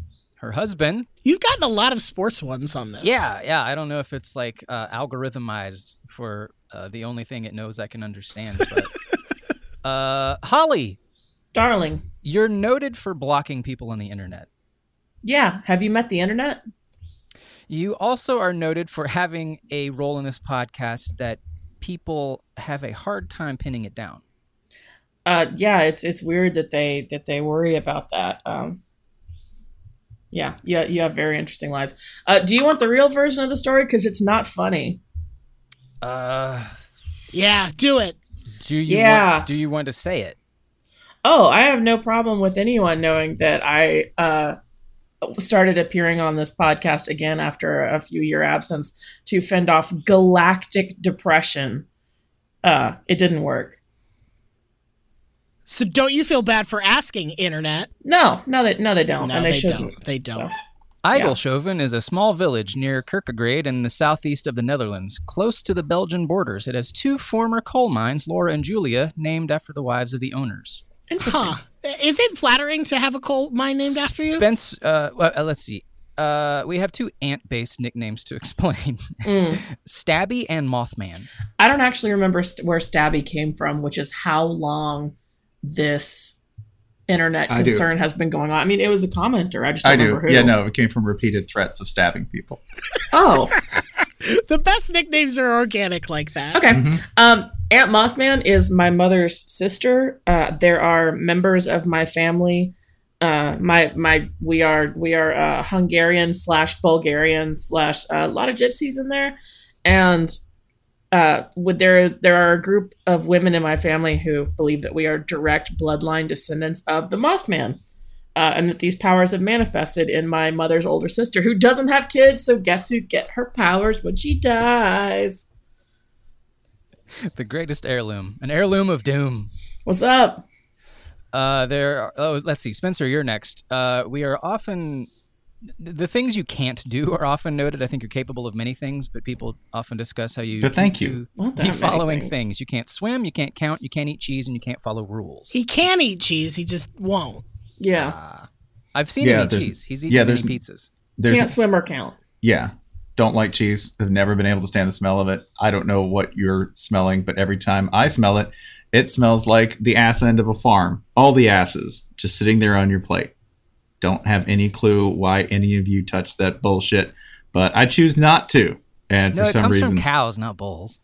Her husband. You've gotten a lot of sports ones on this. Yeah, yeah. I don't know if it's like uh, algorithmized for uh, the only thing it knows I can understand. But uh, Holly, Darling. you're noted for blocking people on the internet. Yeah. Have you met the internet? You also are noted for having a role in this podcast that people have a hard time pinning it down. Uh, yeah, it's it's weird that they that they worry about that. Um, yeah, yeah, you have very interesting lives. Uh, do you want the real version of the story? Because it's not funny. Uh, Yeah, do it. do you Yeah. want, do you want to say it? Oh, I have no problem with anyone knowing that I uh, started appearing on this podcast again after a few year absence to fend off galactic depression. Uh, it didn't work. So don't you feel bad for asking, internet? No, no, they no, they don't, No, and they, they shouldn't. don't. They don't. So, Eygelshoven is a small village near Kerkrade in the southeast of the Netherlands, close to the Belgian borders. It has two former coal mines, Laura and Julia, named after the wives of the owners. interesting. Huh. Is it flattering to have a coal mine named after you? Spence, uh, well, uh, let's see. Uh, we have two aunt-based nicknames to explain: Mm. Stabby and Mothman. I don't actually remember st- where Stabby came from, which is how long this internet I do. concern has been going on. I mean, it was a commenter. I just don't I do. who. Yeah, no, it came from repeated threats of stabbing people. Oh, The best nicknames are organic like that. okay. Um, Aunt Mothman is my mother's sister. Uh, there are members of my family. Uh, my my we are we are uh, Hungarian slash Bulgarian slash uh, a lot of gypsies in there, and uh, with there there are a group of women in my family who believe that we are direct bloodline descendants of the Mothman. Uh, and that these powers have manifested in my mother's older sister, who doesn't have kids. So guess who get her powers when she dies? the greatest heirloom, an heirloom of doom. What's up? Uh, there. Are, oh, let's see, Spencer, you're next. Uh, we are often the things you can't do are often noted. I think you're capable of many things, but people often discuss how you. But thank can you. do Not that The following things. things. you can't swim, you can't count, you can't eat cheese, and you can't follow rules. He can eat cheese, he just won't. Yeah. Ah. I've seen Yeah, him eat cheese. He's eaten yeah, many there's- pizzas. There's Can't swim or count. yeah don't like cheese have never been able to stand the smell of it i don't know what you're smelling but every time i smell it it smells like the ass end of a farm all the asses just sitting there on your plate don't have any clue why any of you touch that bullshit but i choose not to and No, for it some comes reason from cows, not bulls.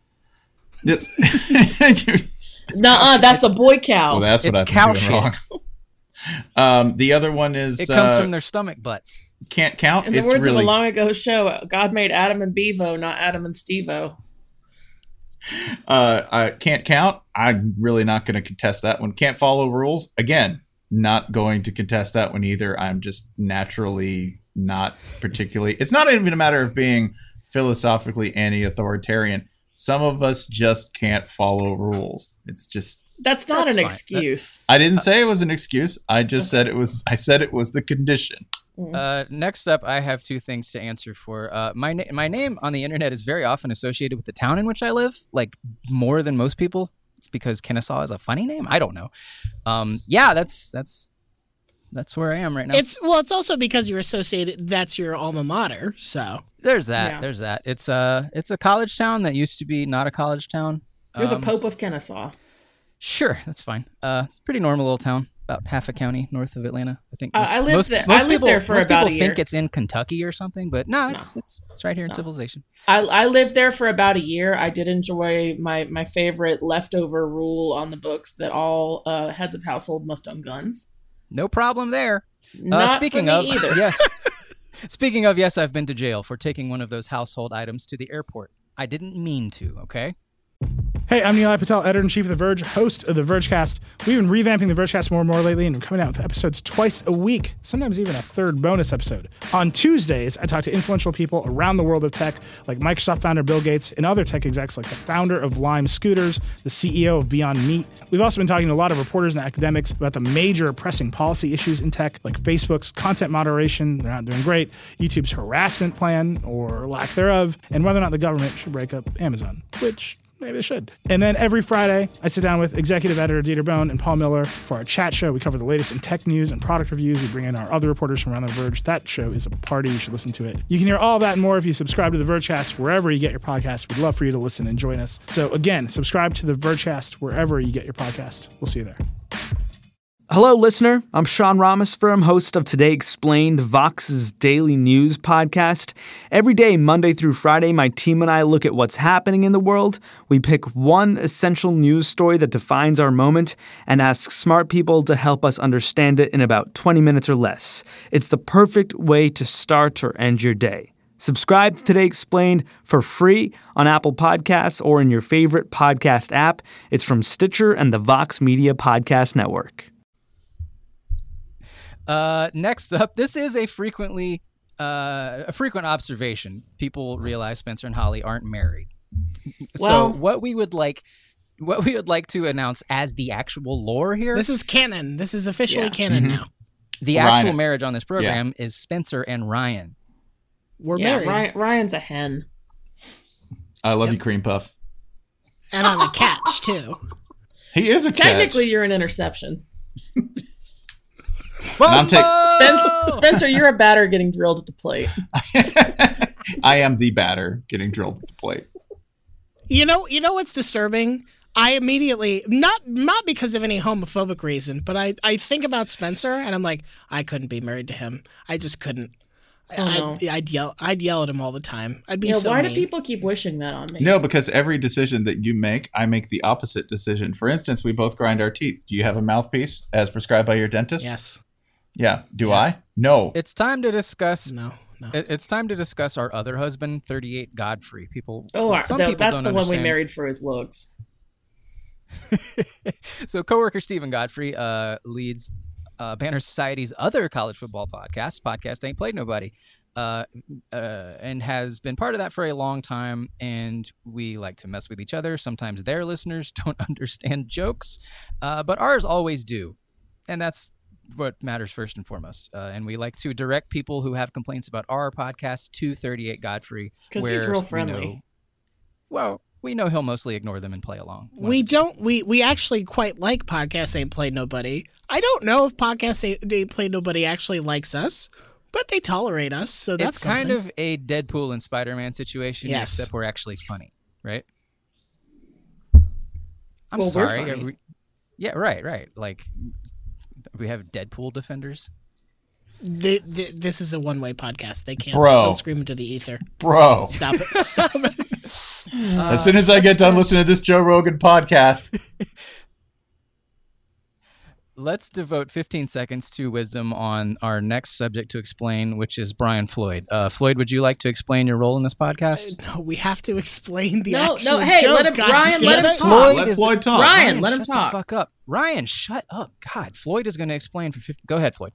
it's, Nuh-uh, that's a boy cow. well that's what It's i've cow been wrong um the other one is It comes uh, from their stomach butts. can't count In the it's words really of a long ago show, God made Adam and Bevo, not Adam and Stevo. Uh, I can't count. I'm really not going to contest that one. Can't follow rules. Again, not going to contest that one either. I'm just naturally not particularly. It's not even a matter of being philosophically anti-authoritarian. Some of us just can't follow rules. It's just. That's not That's an fine. excuse. I didn't say it was an excuse. I just said it was. I said it was the condition. Uh, next up, I have two things to answer for. Uh, my na- my name on the internet is very often associated with the town in which I live, like more than most people. It's because Kennesaw is a funny name. I don't know. Um, yeah, that's that's that's where I am right now. It's well, it's also because you're associated. That's your alma mater. So there's that. Yeah. There's that. It's a it's a college town that used to be not a college town. You're the Um, Pope of Kennesaw. Sure, that's fine. Uh, it's a pretty normal little town, about half a county north of Atlanta. I think. Uh, most- I lived most, there- Most I lived people, there for most about people a think year. it's in Kentucky or something, but no, it's it's it's right here in civilization. I, I lived there for about a year. I did enjoy my, my favorite leftover rule on the books that all uh, heads of household must own guns. No problem there. Uh, speaking of either. yes, speaking of yes, I've been to jail for taking one of those household items to the airport. I didn't mean to. Okay. Hey, I'm Neil Patel, editor in chief of The Verge, host of The Vergecast. We've been revamping The Vergecast more and more lately, and we're coming out with episodes twice a week, sometimes even a third bonus episode. On Tuesdays, I talk to influential people around the world of tech, like Microsoft founder Bill Gates and other tech execs like the founder of Lime Scooters, the CEO of Beyond Meat. We've also been talking to a lot of reporters and academics about the major pressing policy issues in tech, like Facebook's content moderation, they're not doing great, YouTube's harassment plan, or lack thereof, and whether or not the government should break up Amazon, which maybe they should. And then every Friday, I sit down with executive editor Dieter Bohn and Paul Miller for our chat show. We cover the latest in tech news and product reviews. We bring in our other reporters from around the Verge. That show is a party. You should listen to it. You can hear all that and more if you subscribe to the Vergecast wherever you get your podcast. We'd love for you to listen and join us. So again, subscribe to the Vergecast wherever you get your podcast. We'll see you there. Hello, listener. I'm Sean Rameswaram, host of Today Explained, Vox's daily news podcast. Every day, Monday through Friday, my team and I look at what's happening in the world. We pick one essential news story that defines our moment and ask smart people to help us understand it in about 20 minutes or less. It's the perfect way to start or end your day. Subscribe to Today Explained for free on Apple Podcasts or in your favorite podcast app. It's from Stitcher and the Vox Media Podcast Network. Uh, next up, this is a frequently uh, a frequent observation. People realize Spencer and Holly aren't married. Well- so what we would like, what we would like to announce as the actual lore here, This is canon. This is officially Yeah. canon Mhm. now. the Ryan- actual marriage on this program is Spencer and Ryan. We're yeah, married, Ryan, Ryan's a hen. I love Yep. you, Cream Puff. and I'm a catch too. He is a catch. Technically, you're an interception. And I'm take- Spencer, Spencer, you're a batter getting drilled at the plate. I am the batter getting drilled at the plate. You know, you know what's disturbing? I immediately not not because of any homophobic reason, but I I think about Spencer and I'm like, I couldn't be married to him. I just couldn't. Oh, I, no. I'd yell I'd yell at him all the time. I'd be Yeah, so why mean. do people keep wishing that on me? No, because every decision that you make, I make the opposite decision. For instance, we both grind our teeth. Do you have a mouthpiece as prescribed by your dentist? Yes. Yeah. Do I? No. It's time to discuss. No. No. It's time to discuss our other husband, 38 Godfrey. People. Oh, our- some tha- people that's don't the one we married for his looks. so coworker Steven Godfrey uh, leads uh, Banner Society's other college football podcast, podcast Ain't Played Nobody, uh, uh, and has been part of that for a long time. And we like to mess with each other. Sometimes their listeners don't understand jokes, uh, but ours always do, and that's what matters first and foremost. Uh, and we like to direct people who have complaints about our podcast to 38 Godfrey 'Cause he's where real we friendly. know- well, we know he'll mostly ignore them and play along. We don't. We we actually quite like podcast ain't played nobody. I don't know if podcast ain't, ain't played nobody actually likes us, but they tolerate us. So that's it's kind something. of a Deadpool and Spider-Man situation, Yes. except we're actually funny, right? I'm Well, we're sorry. funny. are yeah, right, right. Like we have Deadpool defenders. Th- th- this is a one way podcast. They can't. Bro. They'll scream into the ether. Bro. Stop it! Stop it! as soon as I get done listening to this Joe Rogan podcast, Let's devote 15 seconds to wisdom on our next subject to explain, which is Brian Floyd. Uh, Floyd, would you like to explain your role in this podcast? No, we have to explain the No, actual no, hey, joke. let him- God Ryan, damn let him talk. Floyd let is- Floyd talk. Ryan, let him shut talk. The fuck up, Ryan. Shut up. God, Floyd is going to explain for 50. Go ahead, Floyd.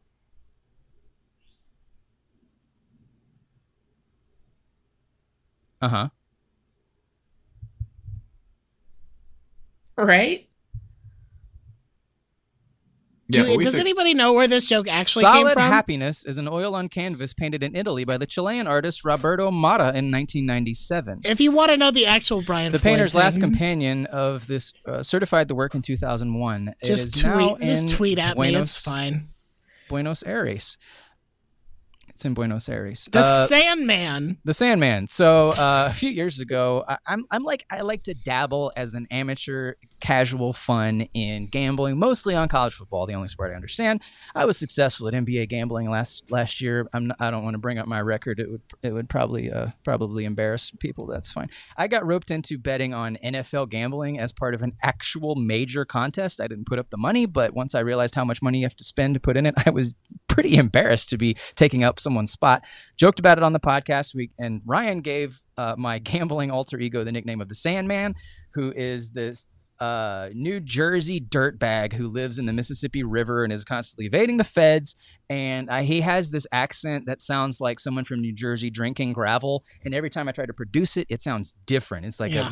Uh huh. Right? Do- but does think- anybody know where this joke actually Solid came from? Happiness is an oil on canvas painted in Italy by the Chilean artist Roberto Matta in 1997. if you want to know the actual Brian, The Floyd painter's last companion of this uh, certified the work in 2001. It just is now tweet, just tweet at me. It's fine. Buenos Aires. It's in Buenos Aires. The Uh, Sandman. The Sandman. So uh, a few years ago, I, I'm I'm like I like to dabble as an amateur casual fun in gambling, mostly on college football, the only sport I understand. I was successful at NBA gambling last last year. I'm not, I don't want to bring up my record. It would it would probably uh, probably embarrass people. That's fine. I got roped into betting on NFL gambling as part of an actual major contest. I didn't put up the money, but once I realized how much money you have to spend to put in it, I was pretty embarrassed to be taking up someone's spot. Joked about it on the podcast week, and Ryan gave uh, my gambling alter ego the nickname of the Sandman, who is this uh, New Jersey dirtbag who lives in the Mississippi River and is constantly evading the feds. And uh, he has this accent that sounds like someone from New Jersey drinking gravel. And every time I try to produce it, it sounds different. It's like Yeah. a,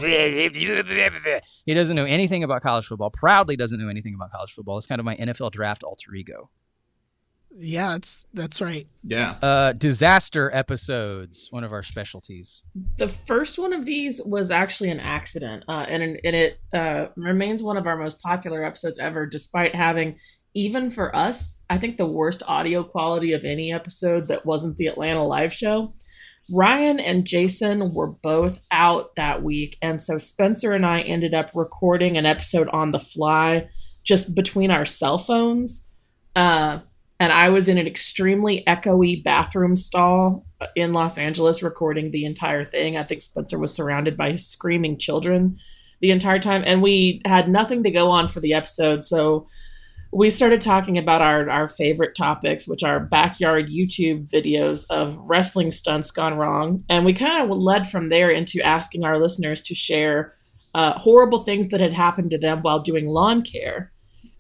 he doesn't know anything about college football. Proudly doesn't know anything about college football. It's kind of my NFL draft alter ego. Yeah, that's that's right. Yeah. Uh, disaster episodes, one of our specialties. The first one of these was actually an accident, uh, and and it uh, remains one of our most popular episodes ever, despite having, even for us, I think the worst audio quality of any episode that wasn't the Atlanta live show. Ryan and Jason were both out that week, and so Spencer and I ended up recording an episode on the fly, just between our cell phones. Uh, and I was in an extremely echoey bathroom stall in Los Angeles recording the entire thing. I think Spencer was surrounded by screaming children the entire time, and we had nothing to go on for the episode. So we started talking about our, our favorite topics, which are backyard YouTube videos of wrestling stunts gone wrong. And we kind of led from there into asking our listeners to share uh, horrible things that had happened to them while doing lawn care.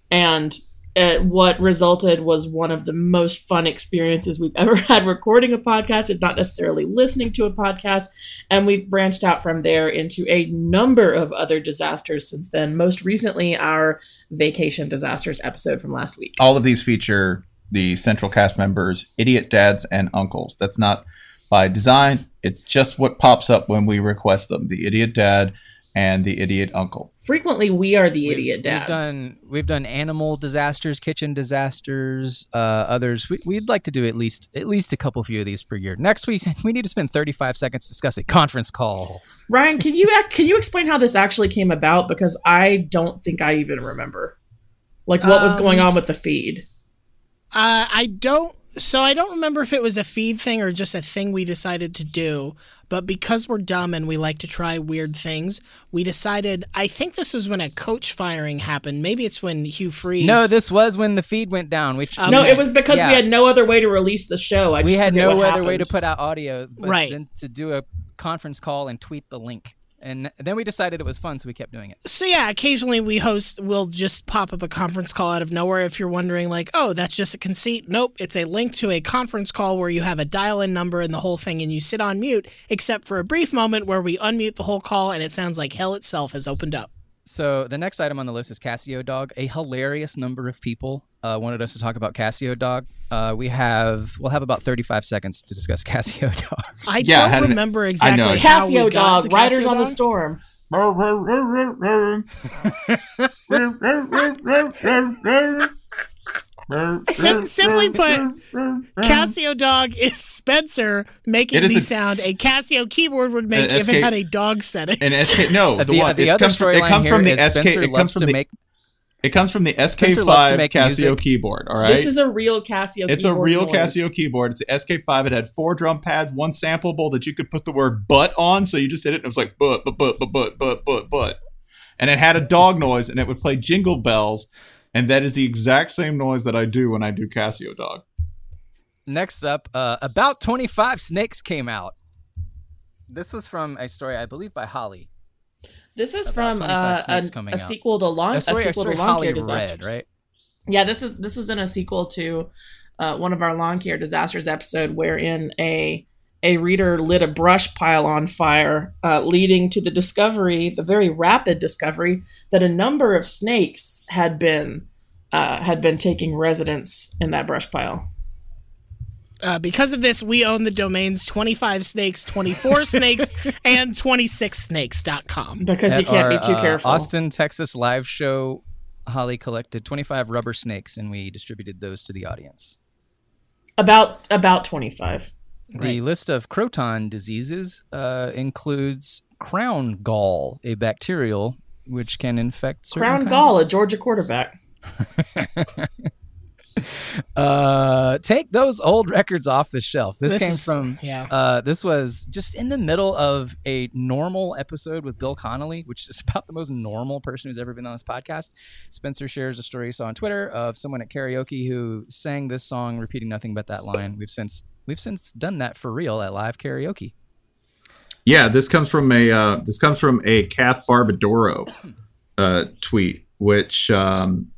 And uh, what resulted was one of the most fun experiences we've ever had recording a podcast and not necessarily listening to a podcast. And we've branched out from there into a number of other disasters since then. Most recently, our vacation disasters episode from last week. All of these feature the central cast members, idiot dads and uncles. That's not by design. It's just what pops up when we request them. The idiot dad and the idiot uncle. Frequently, we are the We've- idiot dads. We've done we've done animal disasters, kitchen disasters, uh, others. We, we'd like to do at least at least a couple few of these per year. Next week, we need to spend 35 seconds discussing conference calls. Ryan, can you can you explain how this actually came about? Because I don't think I even remember, like what was Um, going on with the feed. Uh, I don't. So I don't remember if it was a feed thing or just a thing we decided to do. But because we're dumb and we like to try weird things, we decided. I think this was when a coach firing happened. Maybe it's when Hugh Freeze. No, this was when the feed went down. Which Um, no, it was because Yeah. we had no other way to release the show. I we just had no what other way to put out audio, but Right. than to do a conference call and tweet the link. And then we decided it was fun, so we kept doing it. So yeah, occasionally we host. We'll just pop up a conference call out of nowhere. If you're wondering, like, oh, that's just a conceit. Nope, it's a link to a conference call where you have a dial-in number and the whole thing, and you sit on mute, except for a brief moment where we unmute the whole call, and it sounds like hell itself has opened up. So the next item on the list is Casio Dog. A hilarious number of people uh, wanted us to talk about Casio Dog. Uh, we have we'll have about 35 seconds to discuss Casio Dog. I Yeah, don't had an- remember I exactly know. how we Casio got dog, to Riders Casio on the Dog. Storm. Sim- simply put, Casio dog is Spencer making It is the the- sound a Casio keyboard would make Uh, if SK it had a dog setting. And SK no, Uh, the, the one the it other comes from, it storyline comes from the SK Spencer it loves comes to from the make it comes from the Spencer loves to SK5 Casio music. keyboard, all right? This is a real Casio. Keyboard. It's a real noise. Casio keyboard. It's the SK5. It had four drum pads, one sampleable that you could put the word "but" on. So you just hit it, and it was like "but, but, but, but, but, but, but, but," and it had a dog noise, and it would play jingle bells, and that is the exact same noise that I do when I do Casio dog. Next up, uh, about 25 snakes came out. This was from a story, I believe, by Holly. This is About from uh, a, a sequel to Lawn. A A, story, a sequel story to Lawn Holly Care read, Disasters. right? Yeah, this is this was in a sequel to uh, one of our lawn care disasters episode, wherein a a reader lit a brush pile on fire, uh, leading to the discovery, the very rapid discovery, that a number of snakes had been uh, had been taking residence in that brush pile. Uh, because of this, we own the domains 25 snakes, 24 snakes, and 26snakes.com. Because At you can't our, be too uh, careful. Austin, Texas live show, Holly collected 25 rubber snakes and we distributed those to the audience. About about 25. The list of croton diseases uh, includes crown gall, a bacterial which can infect crown gall, of- a Georgia quarterback. uh, take those old records off the shelf. This, this came is, from yeah. Uh, this was just in the middle of a normal episode with Bill Connelly, which is about the most normal person who's ever been on this podcast. Spencer shares a story he saw on Twitter of someone at karaoke who sang this song, repeating nothing but that line. We've since we've since done that for real at live karaoke. Yeah, this comes from a uh, this comes from a Kath Barbadoro uh, tweet, which um,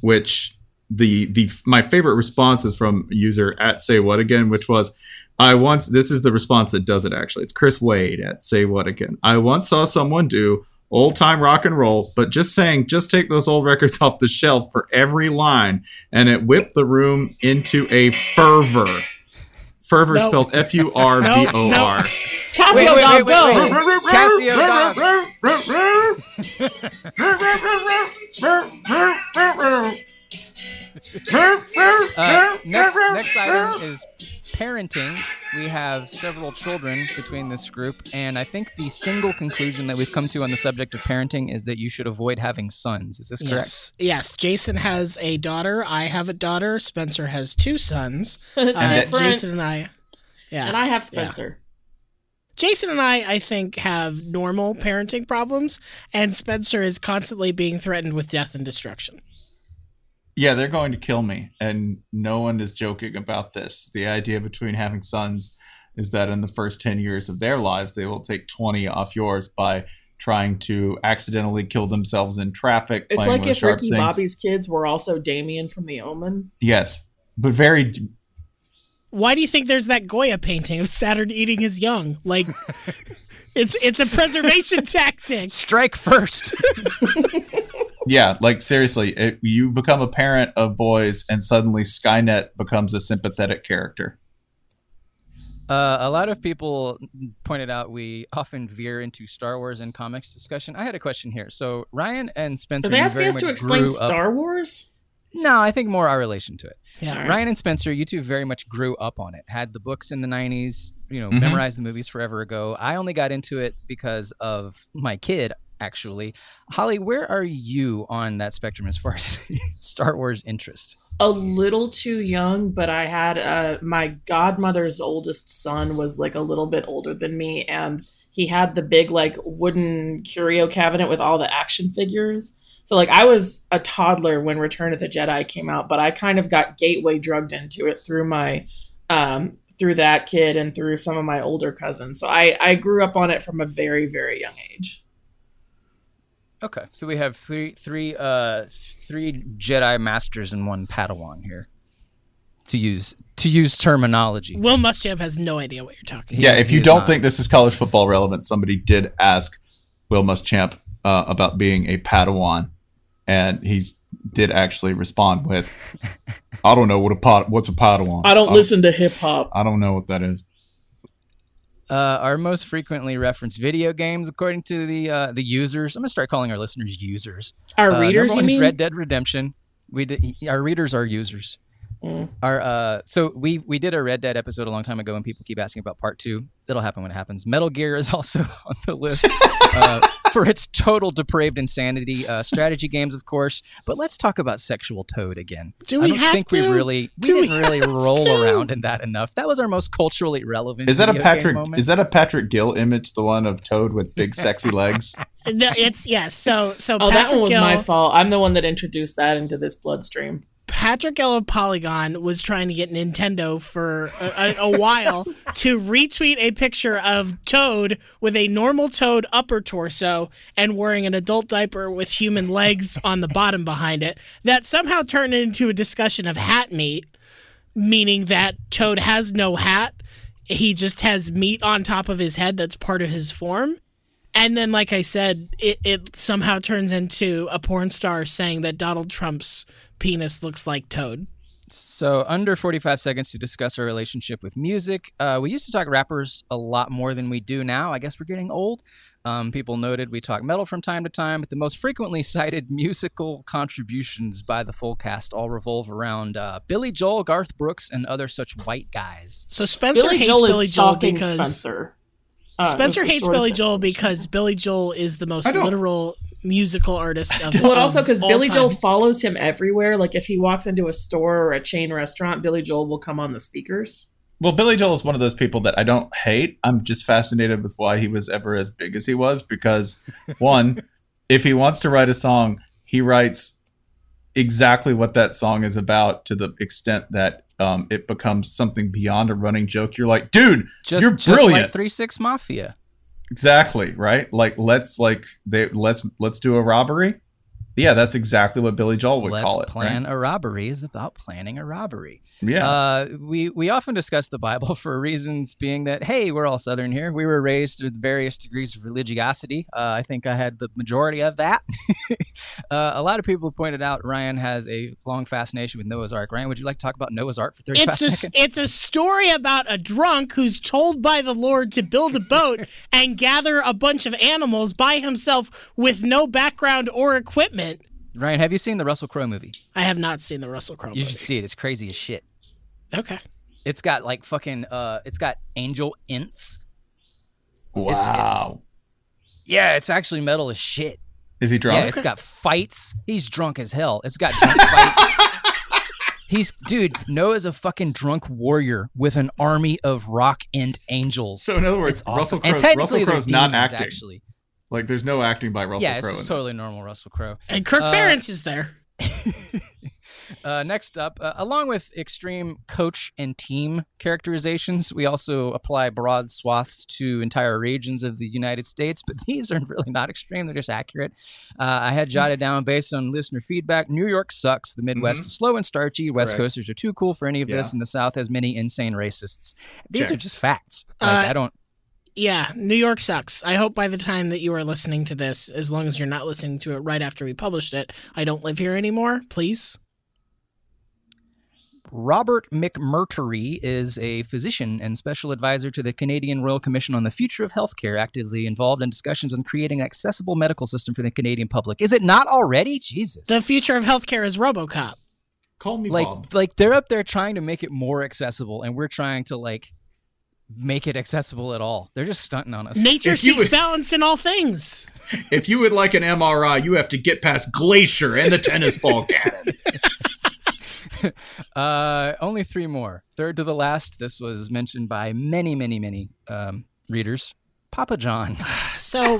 which the the my favorite response is from user at say what again, which was I once this is the response that does it actually. It's Chris Wade at say what again. I once saw someone do old time rock and roll, but just saying just take those old records off the shelf for every line, and it whipped the room into a fervor. Fervor No. spelled F U R V O R. Casio Wait, wait, dog, wait, wait, go! wait. Casio dog. Uh, next, next item is parenting. We have several children between this group, and I think the single conclusion that we've come to on the subject of parenting is that you should avoid having sons. Is this correct? Yes. Yes. Jason has a daughter. I have a daughter. Spencer has two sons. Uh, Different. Jason and I. Yeah. And I have Spencer. Jason and I, I think, have normal parenting problems, and Spencer is constantly being threatened with death and destruction. Yeah, they're going to kill me, and no one is joking about this. The idea between having sons is that in the first 10 years of their lives, they will take 20 off yours by trying to accidentally kill themselves in traffic. It's like if Ricky things. Bobby's kids were also Damien from The Omen. Yes, but very. Why do you think there's that Goya painting of Saturn eating his young? Like, it's it's a preservation tactic. Strike first. Yeah, like seriously, it, you become a parent of boys, and suddenly Skynet becomes a sympathetic character. Uh, a lot of people pointed out we often veer into Star Wars and comics discussion. I had a question here. So Ryan and Spencer, Are they you asking us to explain grew up- Star Wars? No, I think more our relation to it. Yeah. Ryan and Spencer, you two very much grew up on it. Had the books in the '90s, you know, Mhm. memorized the movies forever ago. I only got into it because of my kid, actually. Holly, where are you on that spectrum as far as Star Wars interest? a little too young, but I had uh, my godmother's oldest son was like a little bit older than me, and he had the big like wooden curio cabinet with all the action figures. So like I was a toddler when Return of the Jedi came out, but I kind of got gateway drugged into it through my um, through that kid and through some of my older cousins. So I I grew up on it from a very very young age. Okay, so we have three, three, uh, three Jedi masters and one Padawan here. To use to use terminology. Will Muschamp has no idea what you're talking. He yeah, is- if you is don't not. think this is college football relevant, somebody did ask Will Muschamp uh, about being a Padawan, and he did actually respond with, "I don't know what a pod, what's a Padawan. I don't listen to hip hop. I don't know what that is." Uh, our most frequently referenced video games, according to the uh, the users. I'm gonna start calling our listeners users. Our Uh, readers, number you one is mean? Red Dead Redemption. We did, our readers are users. Mm. Our uh, so we we did a Red Dead episode a long time ago, and people keep asking about part two. It'll happen when it happens. Metal Gear is also on the list uh, for its total depraved insanity. Uh, strategy games, of course, but let's talk about Sexual Toad again. Do I we don't have think to? we really we Do didn't really roll to? around in that enough. That was our most culturally relevant. Is that a video game Patrick? Is that a Patrick Gill image? The one of Toad with big sexy legs? No, it's yes. So so Oh, Patrick that one was Gill, my fault. I'm the one that introduced that into this bloodstream. Patrick Gill of Polygon was trying to get Nintendo for a, a, a while to retweet a picture of Toad with a normal Toad upper torso and wearing an adult diaper with human legs on the bottom behind it. That somehow turned into a discussion of hat meat, meaning that Toad has no hat. He just has meat on top of his head that's part of his form. And then, like I said, it, it somehow turns into a porn star saying that Donald Trump's penis looks like Toad. So, under 45 seconds to discuss our relationship with music. Uh, we used to talk rappers a lot more than we do now. I guess we're getting old. Um, people noted we talk metal from time to time, but the most frequently cited musical contributions by the full cast all revolve around uh, Billy Joel, Garth Brooks, and other such white guys. So Spencer Billy hates Joel Billy Joel because Spencer. Uh, Spencer hates Billy Joel because Billy Joel is the most literal musical artist of Well, also because Billy time. Joel follows him everywhere. Like if he walks into a store or a chain restaurant, Billy Joel will come on the speakers. Well, Billy Joel is one of those people that I don't hate. I'm just fascinated with why he was ever as big as he was because, one, if he wants to write a song, he writes exactly what that song is about to the extent that um, it becomes something beyond a running joke. You're like, dude, Just, you're just brilliant. like Three Six Mafia. Exactly right. Like let's like they let's let's do a robbery. Yeah, that's exactly what Billy Joel would Let's call it. plan right? a robbery is about planning a robbery. Yeah. Uh, we we often discuss the Bible for reasons being that hey, we're all Southern here. We were raised with various degrees of religiosity. Uh, I think I had the majority of that. uh, a lot of people pointed out Ryan has a long fascination with Noah's Ark. Ryan, would you like to talk about Noah's Ark for thirty five It's a seconds? it's a story about a drunk who's told by the Lord to build a boat and gather a bunch of animals by himself with no background or equipment. Ryan, have you seen the Russell Crowe movie? I have not seen the Russell Crowe movie. You movie. should see it. It's crazy as shit. Okay. It's got like fucking. Uh, it's got angel ints. wow. Yeah, it's actually metal as shit. Is he drunk? Yeah, it's got fights. He's drunk as hell. It's got drunk fights. He's dude. Noah's a fucking drunk warrior with an army of rock and angels. so in other words, it's awesome. Russell and Crowe's, technically Russell Crowe's not demons, acting. Actually, Like there's no acting by Russell yeah, it's Crowe. just totally normal Russell Crowe. And Kirk Uh, Ferentz is there. Uh, next up, uh, along with extreme coach and team characterizations, we also apply broad swaths to entire regions of the United States, but these are really not extreme, they're just accurate. Uh, I had jotted down based on listener feedback New York sucks. The Midwest is slow and starchy. West Correct. Coasters are too cool for any of this, and the South has many insane racists. These Check. are just facts. Like, Uh, I don't. Yeah, New York sucks. I hope by the time that you are listening to this, as long as you're not listening to it right after we published it, I don't live here anymore. Please. Robert McMurtry is a physician and special advisor to the Canadian Royal Commission on the Future of Healthcare, actively involved in discussions on creating an accessible medical system for the Canadian public. Is it not already? Jesus. The future of healthcare is RoboCop. Call me like Bob. like they're up there trying to make it more accessible and we're trying to like make it accessible at all. They're just stunting on us. Nature If seeks would- balance in all things. If you would like an MRI, you have to get past Glacier and the tennis ball cannon. Uh, only three more. Third to the last. This was mentioned by many, many, many um, readers. Papa John. So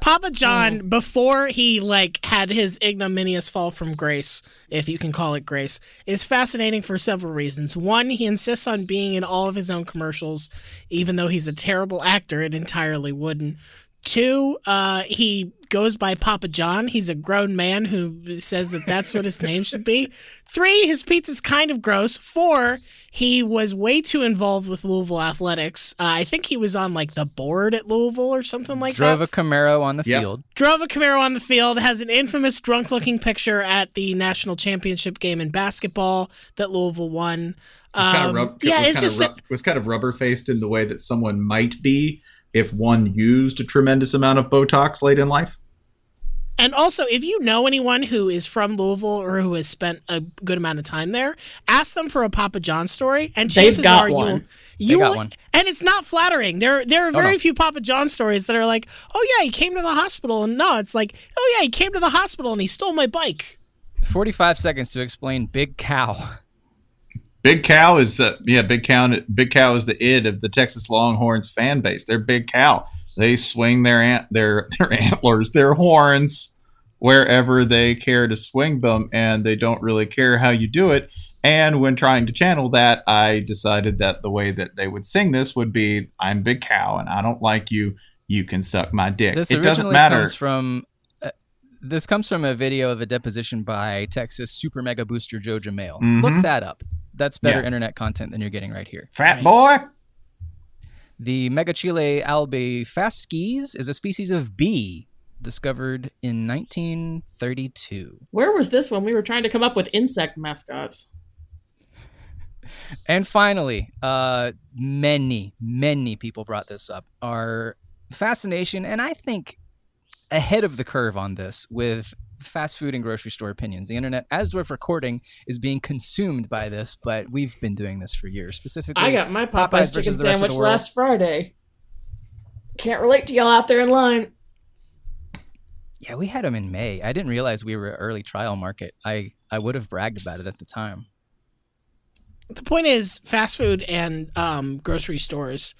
Papa John, before he like had his ignominious fall from grace, if you can call it grace, is fascinating for several reasons. One, he insists on being in all of his own commercials, even though he's a terrible actor and entirely wouldn't. Two, uh, he goes by Papa John. He's a grown man who says that that's what his name should be. Three, his pizza's kind of gross. Four, he was way too involved with Louisville athletics. Uh, I think he was on like the board at Louisville or something like Drove a that. Camaro on the Yep. field. Drove a Camaro on the field. Has an infamous drunk-looking picture at the national championship game in basketball that Louisville won. kind Um, of rub, yeah, was it's kind just of rub, was kind of rubber faced in the way that someone might be if one used a tremendous amount of Botox late in life. And also, if you know anyone who is from Louisville or who has spent a good amount of time there, ask them for a Papa John story, and chances got are you one. will. You got will, one. and it's not flattering. There, there are oh, very no. few Papa John stories that are like, "Oh yeah, he came to the hospital," and no, it's like, "Oh yeah, he came to the hospital and he stole my bike." 45 seconds to explain Big Cow. Big Cow is uh, yeah, Big Cow. Big Cow is the id of the Texas Longhorns fan base. They're Big Cow. They swing their ant their their antlers, their horns wherever they care to swing them, and they don't really care how you do it. And when trying to channel that, I decided that the way that they would sing this would be, "I'm Big Cow, and I don't like you. You can suck my dick." This it doesn't matter. comes from uh, this comes from a video of a deposition by Texas super mega booster Joe Jamail. Mhm. Look that up. That's better Yeah. internet content than you're getting right here. Fat boy. The Megachile albifasces is a species of bee discovered in 1932. Where was this when we were trying to come up with insect mascots? And finally, uh, many, many people brought this up. Our fascination, and I think ahead of the curve on this with fast food and grocery store opinions. The internet, as we're recording, is being consumed by this, but we've been doing this for years. Specifically, I got my Popeyes Popeyes chicken versus the rest of sandwich last Friday. Can't relate to y'all out there in line. Yeah, we had them in May. I didn't realize we were an early trial market. I, I would have bragged about it at the time. The point is, fast food and um, grocery stores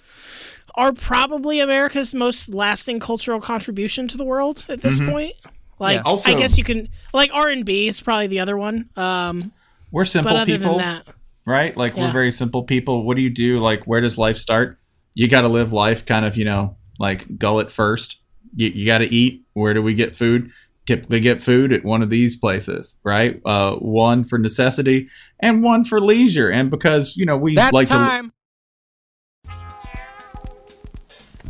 are probably America's most lasting cultural contribution to the world at this point. Like, Yeah. Also- I guess you can like R and B is probably the other one. Um, We're simple but other people, than that, right? Like Yeah. we're very simple people. What do you do? Like where does life start? You got to live life kind of, you know, like gullet first. You, you got to eat. Where do we get food? Typically get food at one of these places, right? Uh, one for necessity and one for leisure. And because, you know, we That's like to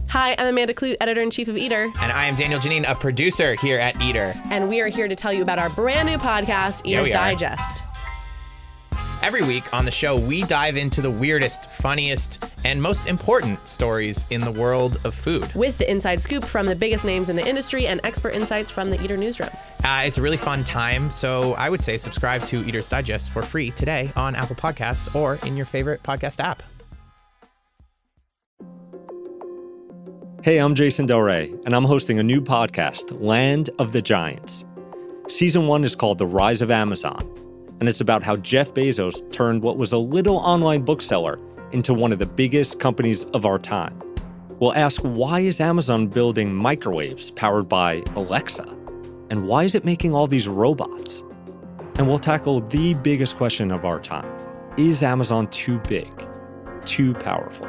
Hi, I'm Amanda Kludt, editor in chief of Eater, And I am Daniel Geneen, a producer here at Eater. and we are here to tell you about our brand new podcast, Eater's are. Digest. Every week on the show, we dive into the weirdest, funniest, and most important stories in the world of food. With the inside scoop from the biggest names in the industry and expert insights from the Eater newsroom. Uh, it's a really fun time, so I would say subscribe to Eater's Digest for free today on Apple Podcasts or in your favorite podcast app. Hey, I'm Jason Del Rey, and I'm hosting a new podcast, Land of the Giants. Season one is called The Rise of Amazon, and it's about how Jeff Bezos turned what was a little online bookseller into one of the biggest companies of our time. We'll ask why is Amazon building microwaves powered by Alexa? And why is it making all these robots? And we'll tackle the biggest question of our time Is Amazon too big? Too powerful?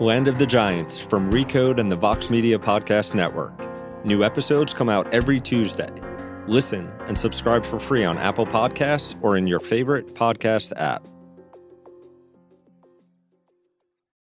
Land of the Giants from Recode and the Vox Media Podcast Network. New episodes come out every Tuesday. Listen and subscribe for free on Apple Podcasts or in your favorite podcast app.